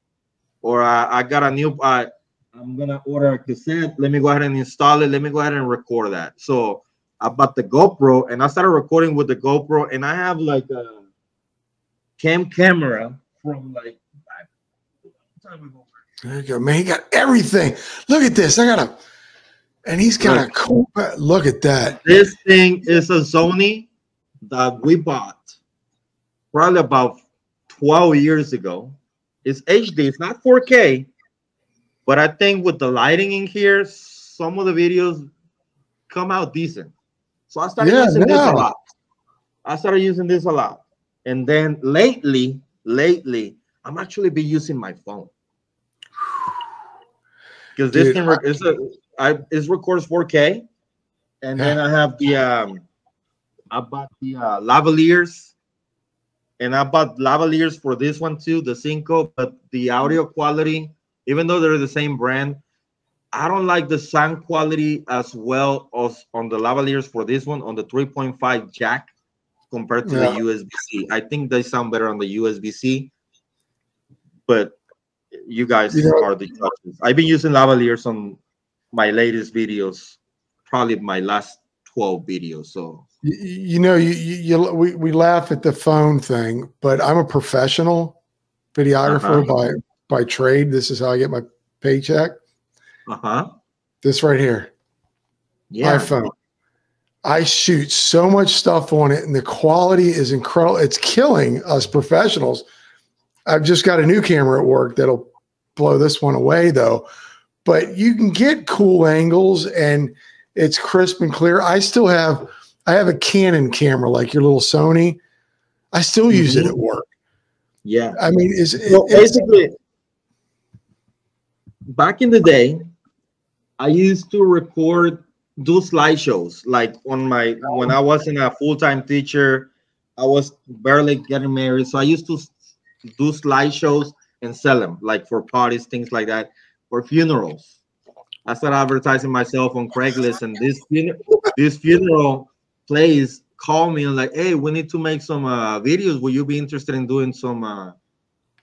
Or I, I got a new. I I'm gonna order a cassette. Let me go ahead and install it. Let me go ahead and record that. So I bought the GoPro and I started recording with the GoPro. And I have like a cam camera from like time ago. there you go, man. He got everything. Look at this. I got a, and he's got a Look. cool. Look at that. This thing is a Sony that we bought probably about 12 years ago. It's HD, it's not 4K, but I think with the lighting in here, some of the videos come out decent. So I started Yeah, using this a lot. I started using this a lot. And then lately, lately, I'm actually be using my phone. Because this thing is a I it records 4K. And then I have the um I bought the uh lavaliers and I bought lavaliers for this one too, the Synco, but the audio quality, even though they're the same brand, I don't like the sound quality as well as on the lavaliers for this one on the 3.5 jack compared to Yeah. the USB-C. I think they sound better on the USB-C, but you guys know- are the judges. I've been using lavaliers on my latest videos, probably my last 12 videos. So You, you know, you, you, you we, we laugh at the phone thing, but I'm a professional videographer Uh-huh. by by trade. This is how I get my paycheck. uh-huh. This right here. yeah. iPhone. I shoot so much stuff on it, and the quality is incredible. It's killing us professionals. I've just got a new camera at work that'll blow this one away, though. But you can get cool angles, and it's crisp and clear. I still have, I have a Canon camera like your little Sony. I still mm-hmm. use it mm-hmm. at work. Yeah, I mean, is well, basically back in the day, I used to record do slideshows like on my when I wasn't a full-time teacher, I was barely getting married. So I used to do slideshows and sell them like for parties, things like that, for funerals. I started advertising myself on Craigslist, and this this funeral place call me and like, hey, we need to make some uh, videos. Will you be interested in doing some uh,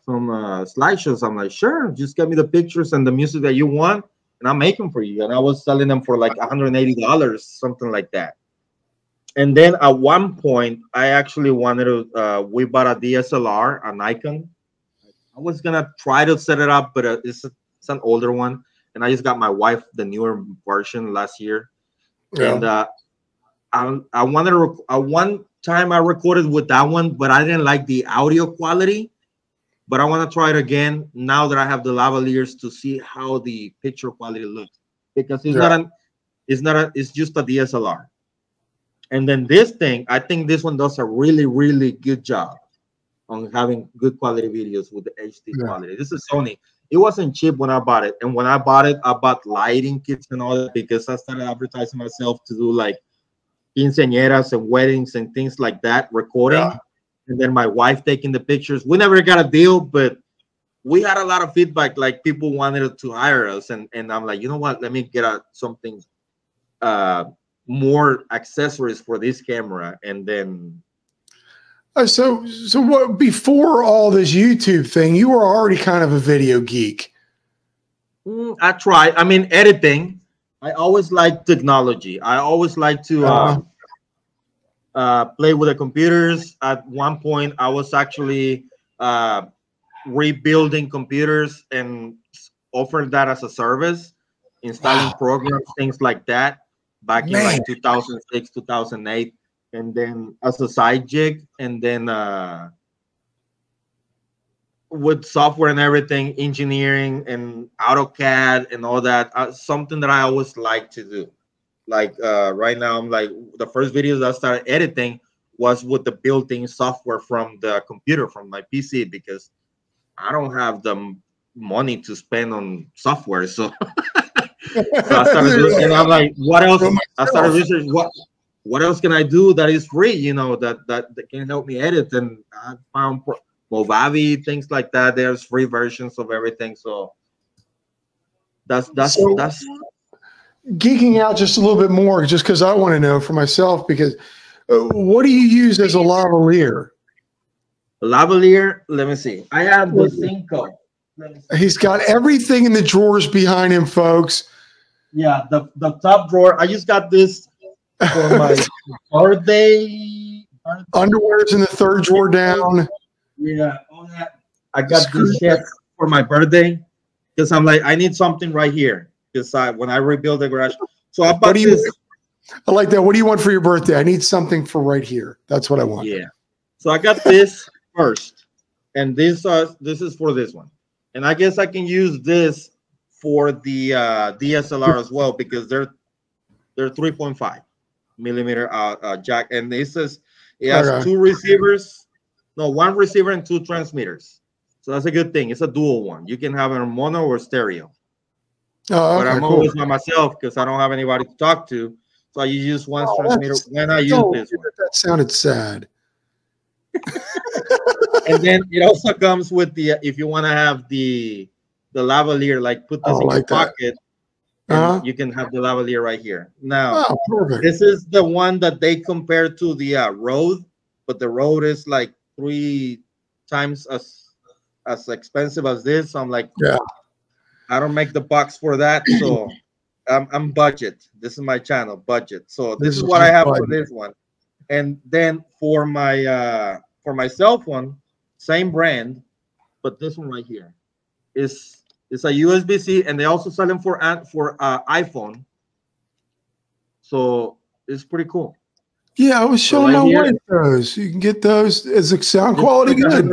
some uh, slideshows? I'm like, sure. Just get me the pictures and the music that you want, and I'll make them for you. And I was selling them for like 180 dollars, something like that. And then at one point, I actually wanted to. Uh, we bought a DSLR, a Nikon. I was gonna try to set it up, but uh, it's it's an older one, and I just got my wife the newer version last year. Yeah. And uh, I I wanted to. Uh, one time I recorded with that one, but I didn't like the audio quality but I want to try it again now that I have the lavaliers to see how the picture quality looks because it's yeah. not an it's not a it's just a DSLR. And then this thing, I think this one does a really really good job on having good quality videos with the HD yeah. quality. This is Sony. It wasn't cheap when I bought it, and when I bought it, I bought lighting kits and all that because I started advertising myself to do like quinceañeras and weddings and things like that, recording. Yeah and then my wife taking the pictures. We never got a deal, but we had a lot of feedback. Like people wanted to hire us, and and I'm like, you know what? Let me get a something, uh, more accessories for this camera, and then. Uh, so so what? Before all this YouTube thing, you were already kind of a video geek. Mm, I try. I mean, editing. I always like technology. I always like to. Uh, uh play with the computers. At one point, I was actually uh, rebuilding computers and offered that as a service, installing wow. programs, things like that, back Man. in like 2006, 2008, and then as a side gig, and then uh, with software and everything, engineering and AutoCAD and all that, uh, something that I always like to do. Like uh, right now i'm like the first videos i started editing was with the built-in software from the computer from my pc because i don't have the money to spend on software so, so i started and i'm like what else? I started researching what what else can i do that is free you know that that, that can help me edit and i found movavi things like that there's free versions of everything so that's that's so, that's geeking out just a little bit more, just because I want to know for myself. Because uh, what do you use as a lavalier? Lavalier. Let me see. I have the Synco. He's got everything in the drawers behind him, folks. Yeah, the the top drawer. I just got this for my birthday. Underwear's in the third drawer down. Yeah, all that. I got this shit for my birthday because I'm like, I need something right here decide when I rebuild the garage. So I bought this. I like that. What do you want for your birthday? I need something for right here. That's what I want. Yeah. So I got this first, and this uh this is for this one, and I guess I can use this for the uh, DSLR as well because they're they're 3.5 millimeter uh, uh, jack, and this says it has okay. two receivers, no one receiver and two transmitters. So that's a good thing. It's a dual one. You can have a mono or stereo. Oh, okay, but I'm cool. always by myself because I don't have anybody to talk to. So I use one oh, transmitter when I use this one. That sounded sad. and then it also comes with the if you want to have the the lavalier, like put this oh, in like your that. pocket, uh-huh. you can have the lavalier right here. Now, oh, this is the one that they compare to the uh, Rode, but the Rode is like three times as as expensive as this. So I'm like, yeah, I don't make the box for that, so I'm, I'm budget. This is my channel, budget. So this, this is what I have budget. for this one. And then for my uh for my cell phone, same brand, but this one right here is is a USB-C, and they also sell them for for uh, iPhone. So it's pretty cool. Yeah, I was showing right my here, wife those. You can get those as a sound quality good.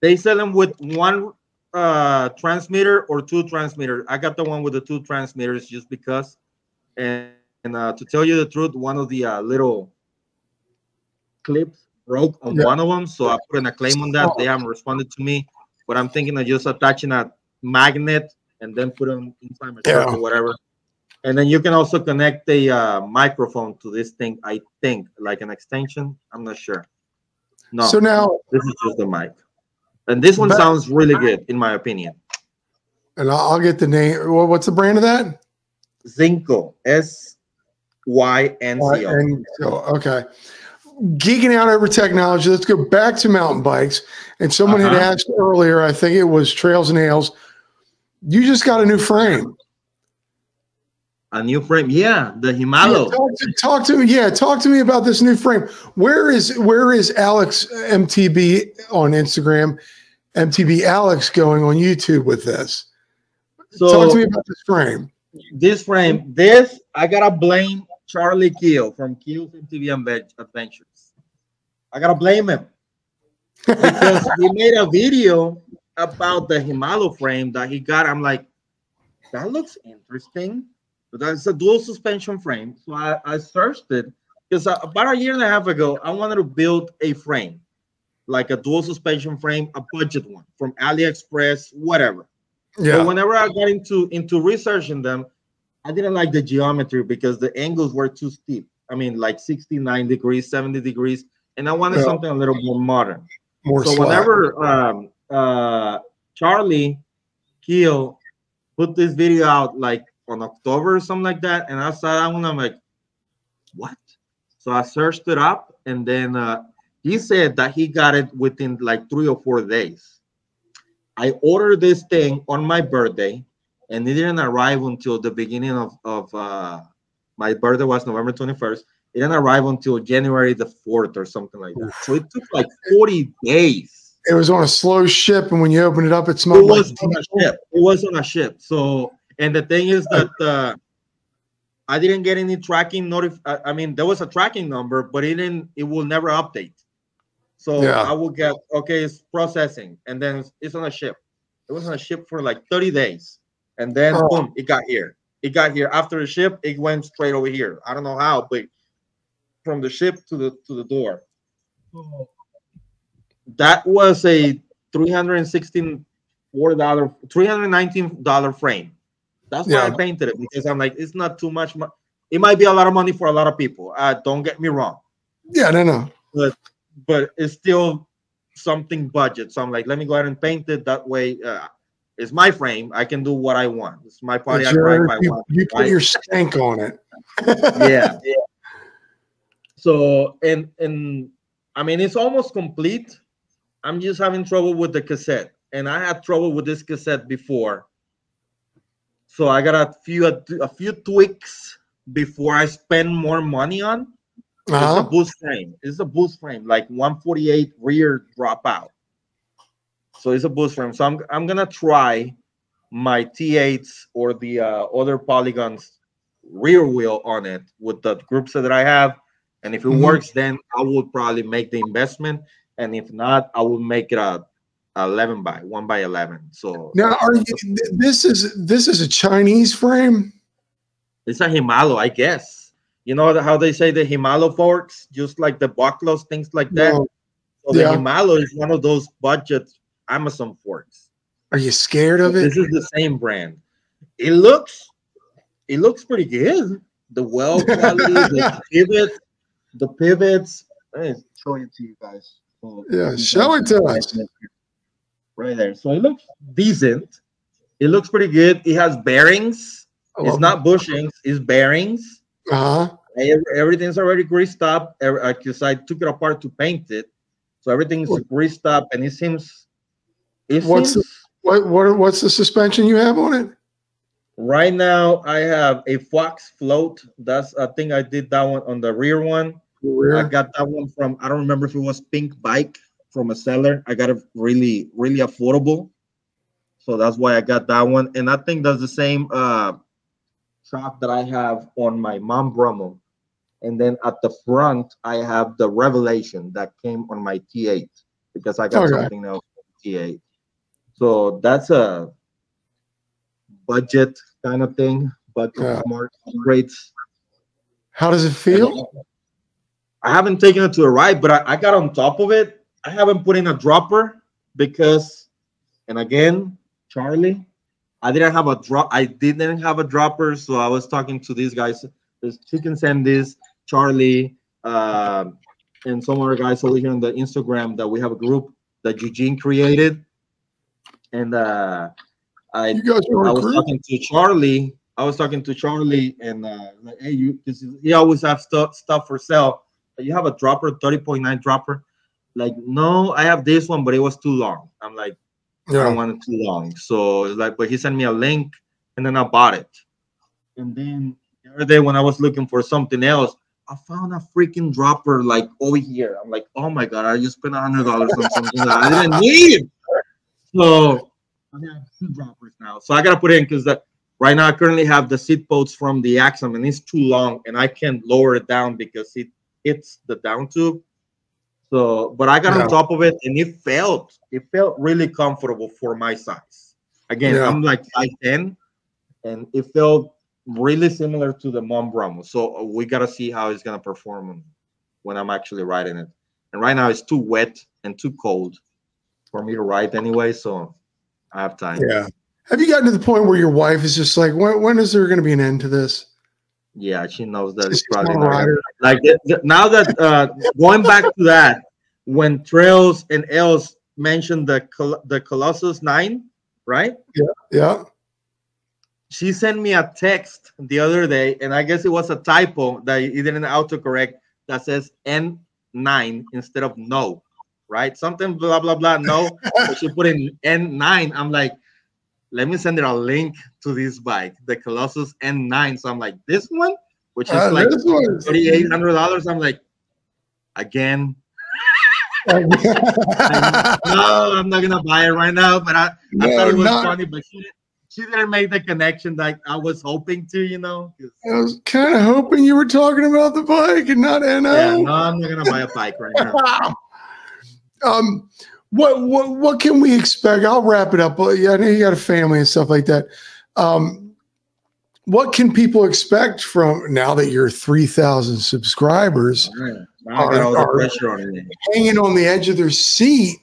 They sell them with one uh transmitter or two transmitters. I got the one with the two transmitters just because. And, and uh, to tell you the truth, one of the uh, little clips broke on yeah. one of them, so I put in a claim on that. They haven't responded to me, but I'm thinking of just attaching a magnet and then put them inside my yeah. or whatever. And then you can also connect the uh, microphone to this thing. I think like an extension. I'm not sure. No. So now this is just the mic, and this one but, sounds really good in my opinion. And I'll get the name. Well, what's the brand of that? Synco. S Y N C O. Okay. Geeking out over technology. Let's go back to mountain bikes. And someone uh-huh. had asked earlier. I think it was Trails and Ales. You just got a new frame a new frame. Yeah the himalo. Yeah, talk, to, talk, to, me. Yeah talk to me about this new frame. Where is where is alex mtb on instagram? Mtb alex going on youtube with this? So talk to me about this frame. this frame this i gotta blame charlie keel from keel's mtb adventures. I gotta blame him. Because he made a video about the himalo frame that he got. I'm like that looks interesting that's a dual suspension frame. So I, I searched it because about a year and a half ago, I wanted to build a frame, like a dual suspension frame, a budget one from AliExpress, whatever. Yeah. But whenever I got into into researching them, I didn't like the geometry because the angles were too steep. I mean, like 69 degrees, 70 degrees, and I wanted yeah. something a little more modern. More so slack. whenever um, uh, Charlie Keel put this video out like on October or something like that. And I saw that one, I'm like, what? So I searched it up, and then uh, he said that he got it within like three or four days. I ordered this thing on my birthday, and it didn't arrive until the beginning of, of uh, my birthday was November 21st. It didn't arrive until January the 4th or something like that. So it took like 40 days. It was on a slow ship, and when you opened it up, it smelled. It was like on a ship. It was on a ship. So and the thing is that uh, I didn't get any tracking notif. I mean, there was a tracking number, but it didn't. It will never update. So yeah. I will get okay. It's processing, and then it's, it's, on a ship. It was on a ship for like 30 days, and then oh. boom, it got here. It got here after the ship. It went straight over here. I don't know how, but from the ship to the to the door. Oh. That was a 316 four dollar, three hundred nineteen dollar frame. That's why yeah. I painted it because I'm like, it's not too much. Mo- it might be a lot of money for a lot of people. Uh, don't get me wrong. Yeah, no, no. But but it's still something budget. So I'm like, let me go ahead and paint it that way. Uh, it's my frame. I can do what I want. It's my party. I you, want, you put your stank on it. yeah. yeah. So and and I mean it's almost complete. I'm just having trouble with the cassette, and I had trouble with this cassette before so I got a few a, a few tweaks before I spend more money on. Uh-huh. It's a boost frame. It's a boost frame, like 148 rear dropout. So it's a boost frame. So I'm I'm gonna try my T8s or the uh, other polygons rear wheel on it with the groups that I have. And if it mm-hmm. works, then I will probably make the investment. And if not, I will make it a 11 by 1 by 11 so. Now are you this is this is a chinese frame? It's a himalo i guess. You know how they say the himalo forks? Just like the bucklos things like that? No. so yeah. the himalo is one of those budget amazon forks. Are you scared of it? This is the same brand. It looks it looks pretty good. The well quality the pivot the pivots. Let me show it to you guys. So yeah show it to us right there. So it looks decent. It looks pretty good. It has bearings. It's not bushings. It's bearings. Uh-huh. Everything's already greased up because I took it apart to paint it. So everything's what? greased up, and it seems. It what's seems, the what, what what's the suspension you have on it? Right now, I have a Fox float. That's I think I did that one on the rear one. Rear. I got that one from I don't remember if it was Pink Bike from a seller. I got it really, really affordable. So that's why I got that one. And I think that's the same uh shock that I have on my Mount Bromo, and then at the front I have the Revelation that came on my T8 because I got Okay. something else on T8. So that's a budget kind of thing, but Yeah. smart upgrades. How does it feel? I haven't taken it to a ride, but I, I got on top of it. I haven't put in a dropper because, and again, Charlie, I didn't have a drop. I didn't have a dropper, so I was talking to these guys. There's Chicken Sandies, Charlie, um, and some other guys over here on the Instagram that we have a group that Eugene created, and uh, I You guys are I was group? talking to Charlie. I was talking to Charlie, and uh, like, hey, you, he always have stuff stuff for sale. You have a dropper, thirty point nine dropper. Like, no, I have this one, but it was too long. I'm like, I don't want it too long. So it's like, but he sent me a link, and then I bought it. And then the other day when I was looking for something else, I found a freaking dropper like over here. I'm like, oh my god, I just spent a hundred dollars on something that I didn't need. So I have two droppers now. So I gotta put in because that right now I currently have the seat bolts from the Axum and it's too long and I can't lower it down because it hits the down tube. So, but I got Yeah. on top of it and it felt it felt really comfortable for my size. Again, Yeah. I'm like 5'10 and it felt really similar to the Mount Bromo. So uh, we gotta see how it's gonna perform when I'm actually riding it. And right now it's too wet and too cold for me to ride anyway, so I have time. Yeah. Have you gotten to the point where your wife is just like, when, when is there going to be an end to this? Yeah, she knows that it's probably not a not gonna- rider. like now that uh going back to that when Trails and Ales mentioned the Col- the Colossus 9, right? Yeah. Yeah. She sent me a text the other day, and I guess it was a typo that it didn't autocorrect that says N9 instead of no, right? Something blah blah blah no. she put in N9. I'm like, let me send her a link to this bike, the Colossus N9. So I'm like, this one, which is Uh, like this one's- thirty-eight hundred dollars. I'm like, again, no, I'm not gonna buy it right now. But I, I thought it was not- funny, but she, didn't- she didn't make the connection that I was hoping to, you know. I was kind of hoping you were talking about the bike and not NO. Yeah, no, I'm not gonna buy a bike right now. um, what what what can we expect? I'll wrap it up. Yeah, I know you got a family and stuff like that. Um, what can people expect from now that you're three thousand subscribers right, Now I got all the Are- pressure on hanging on the edge of their seat?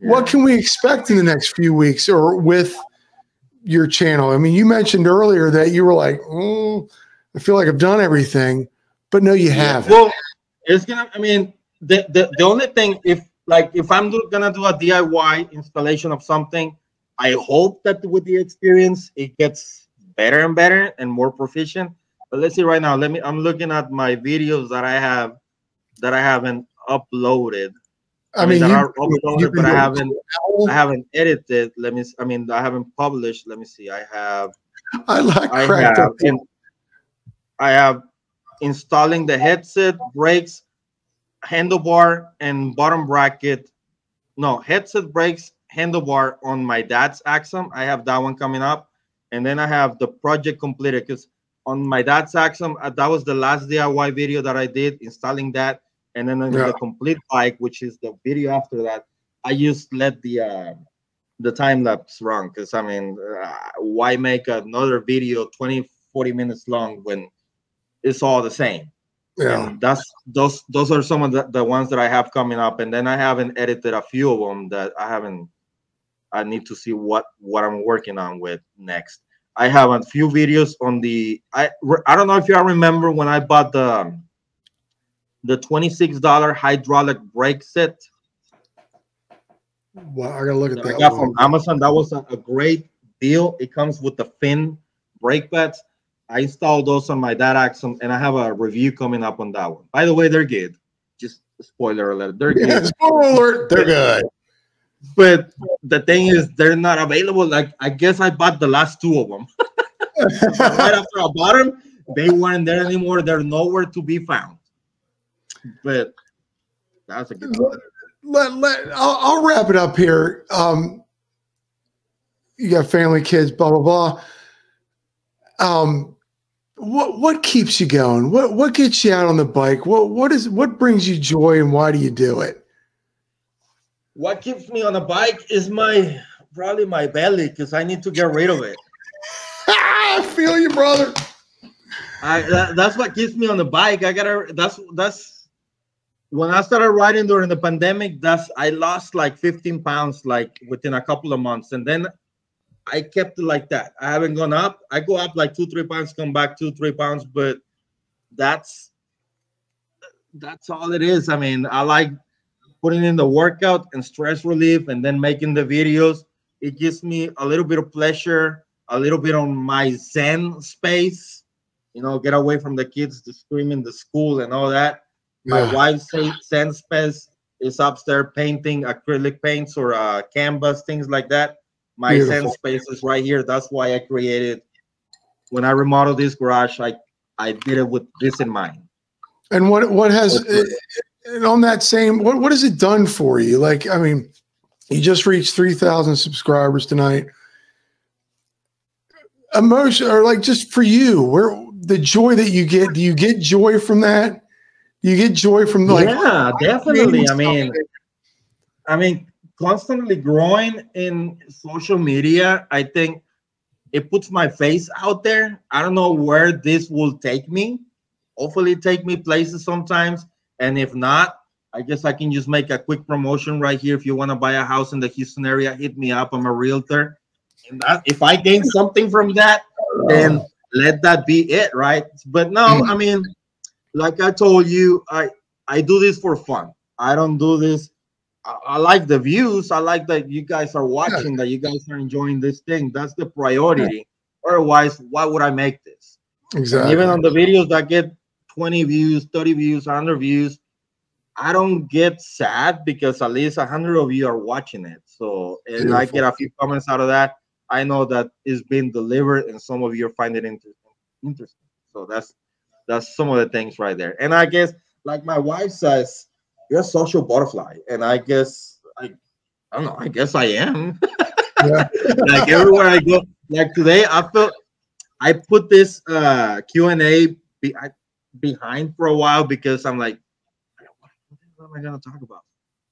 Yeah. What can we expect in the next few weeks or with your channel? I mean, you mentioned earlier that you were like, oh, I feel like I've done everything, but no, you haven't. Well, it's gonna. I mean, the the, the only thing if like if I'm do, gonna do a DIY installation of something, I hope that with the experience it gets better and better and more proficient. But let's see right now. Let me. I'm looking at my videos that I have that I haven't uploaded. I mean, that you- are uploaded, you but I haven't. I haven't edited. Let me. I mean, I haven't published. Let me see. I have. I like I have, in, I have installing the headset, brakes, handlebar, and bottom bracket. No, headset, brakes, handlebar on my dad's Axum. I have that one coming up, and then I have the project completed because on my dad's Axum, uh, that was the last DIY video that I did installing that, and then on Yeah. the complete bike, which is the video after that, I just let the uh, the time lapse run because I mean, uh, why make another video 20, 40 minutes long when it's all the same? Yeah. And that's those those are some of the, the ones that I have coming up, and then I haven't edited a few of them that I haven't. I need to see what what I'm working on with next. I have a few videos on the. I I don't know if y'all remember when I bought the um, the twenty six dollar hydraulic brake set Well, I gotta look at that I got one. from Amazon. That was a, a great deal. It comes with the fin brake pads. I installed those on my dad Axum, and I have a review coming up on that one. By the way, they're good. Just spoiler alert, they're Yeah, good. spoiler alert, they're good. But the thing is, they're not available. Like I guess I bought the last two of them. right after I bought them, they weren't there anymore. They're nowhere to be found. But that's a good. one. let, let I'll, I'll wrap it up here. Um, you got family, kids, blah blah blah. Um, what what keeps you going? What what gets you out on the bike? What what is what brings you joy and why do you do it? What keeps me on a bike is my probably my belly because I need to get rid of it. I feel you, brother. I that, that's what keeps me on the bike. I gotta that's that's when I started riding during the pandemic, that's I lost like 15 pounds like within a couple of months. And then I kept it like that. I haven't gone up. I go up like two, three pounds, come back two, three pounds, but that's that's all it is. I mean, I like putting in the workout and stress relief and then making the videos. It gives me a little bit of pleasure, a little bit on my zen space, you know, get away from the kids, the screaming, the school, and all that. My Yeah. wife's zen space is upstairs painting acrylic paints or uh, canvas, things like that. My Beautiful. space is right here. That's why I created. When I remodeled this garage, I I did it with this in mind. And what what has and on that same what what has it done for you? Like, I mean, you just reached three thousand subscribers tonight. Emotion or like just for you, where the joy that you get, do you get joy from that? Do you get joy from like yeah, definitely. I mean. I mean, constantly growing in social media, I think it puts my face out there. I don't know where this will take me. Hopefully, take me places sometimes. And if not, I guess I can just make a quick promotion right here. If you want to buy a house in the Houston area, hit me up. I'm a realtor. And if I gain something from that, then let that be it, right? But no, I mean, like I told you, I I do this for fun. I don't do this. I, I like the views. I like that you guys are watching, that you guys are enjoying this thing. That's the priority. Otherwise, why would I make this? And exactly. even on the videos that get 20 views, 30 views, 100 views, I don't get sad because at least 100 of you are watching it. So, and I get a few comments out of that. I know that it's been delivered and some of you find it inter- interesting. So that's that's some of the things right there. And I guess, like my wife says, you're a social butterfly. And I guess I I don't know, I guess I am. Yeah. like everywhere I go, like today, I felt I put this uh Q and A be, I- behind for a while because I'm like, what, am I gonna talk about?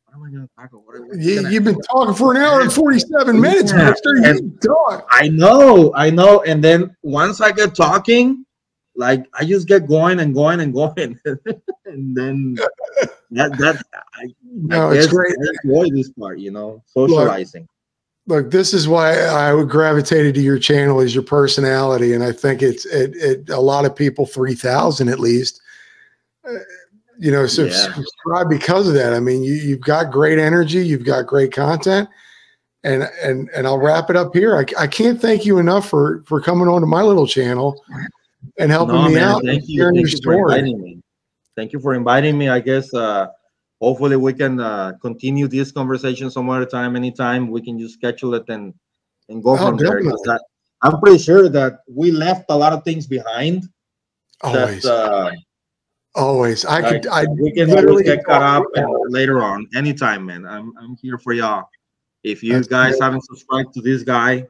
What am I gonna talk about? You, you've been talking for an hour and 47 minutes, Yeah. mister. You talk. I know, I know. And then once I get talking, like I just get going and going and going, and then that that I, No, I it's great. I enjoy this part, you know, socializing. Look, this is why I would gravitated to your channel is your personality, and I think it's it, it a lot of people three thousand at least. uh, you know, so Yeah. subscribe because of that. I mean, you you've got great energy, you've got great content, and and and I'll wrap it up here. I, I can't thank you enough for for coming on to my little channel and helping No, me man, out, Thank you, sharing thank your you story. Thank you for inviting me. I guess uh, hopefully we can uh, continue this conversation some other time, anytime. We can just schedule it and and go Oh, from there. definitely. That, I'm pretty sure that we left a lot of things behind. Always, That uh, always. I like, could. I we can literally get caught up and later on, anytime, man. I'm I'm here for y'all. If you That's guys haven't subscribed to this guy,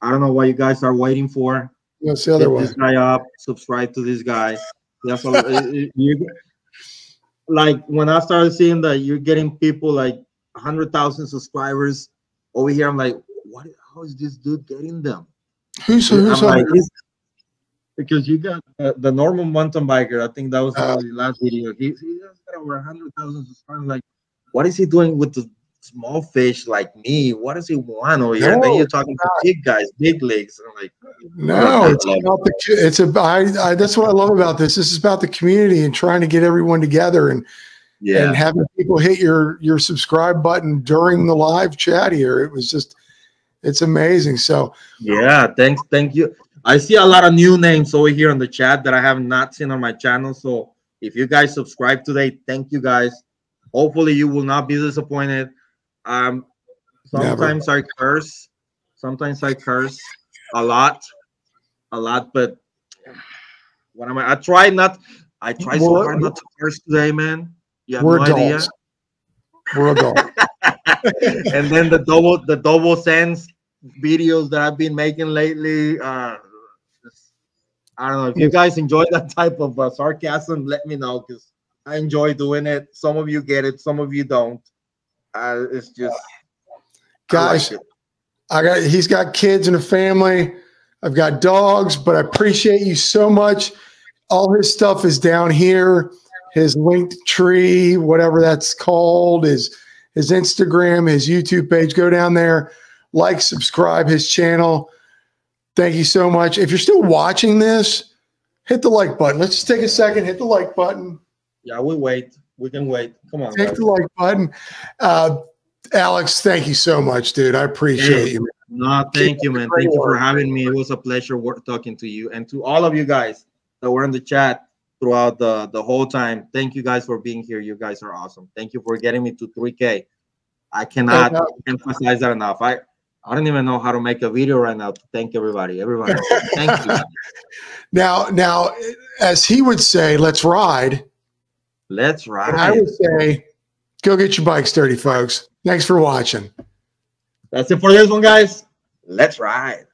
I don't know what you guys are waiting for. That's the other Hit way. this guy up, subscribe to this guy. That's uh, uh, you, like when I started seeing that you're getting people like hundred thousand subscribers over here, I'm like, what? How is this dude getting them? Who's who's like, because you got uh, the normal mountain biker. I think that was Uh, the last video. He, he has got over hundred thousand subscribers. Like, what is he doing with the small fish like me? What does he want over here? And then you're talking to big guys, big legs. And I'm like, No, it's about the. It's about. I, I, that's what I love about this. This is about the community and trying to get everyone together and yeah. and having people hit your your subscribe button during the live chat here. It was just, it's amazing. So Yeah, thanks, thank you. I see a lot of new names over here on the chat that I have not seen on my channel. So if you guys subscribe today, thank you guys. Hopefully you will not be disappointed. Um Never. sometimes I curse, sometimes I curse a lot, a lot, but what am I? I try not I try so We're- hard not to curse today, man. You have we're no idea. We're adults. and then the double the double sense videos that I've been making lately. Uh, I don't know if you guys enjoy that type of uh, sarcasm. Let me know because I enjoy doing it. Some of you get it, some of you don't. Uh, it's just guys. I, like I got he's got kids and a family. I've got dogs, but I appreciate you so much. All his stuff is down here. His linked tree, whatever that's called, is his Instagram, his YouTube page. Go down there, like, subscribe his channel. Thank you so much. If you're still watching this, hit the like button. Let's just take a second, hit the like button. Yeah, we wait. We can wait. Come on. Take guys. the like button. Uh, Alex, thank you so much, dude. I appreciate hey, you. No, thank Keep you, man. Thank you for having me. It was a pleasure talking to you and to all of you guys that were in the chat throughout the, the whole time. Thank you guys for being here. You guys are awesome. Thank you for getting me to 3K. I cannot emphasize that enough. I I don't even know how to make a video right now to thank everybody. Everybody, thank you. Now, now, as he would say, let's ride. Let's ride. I would say, go get your bikes dirty, folks. Thanks for watching. That's it for this one, guys. Let's ride.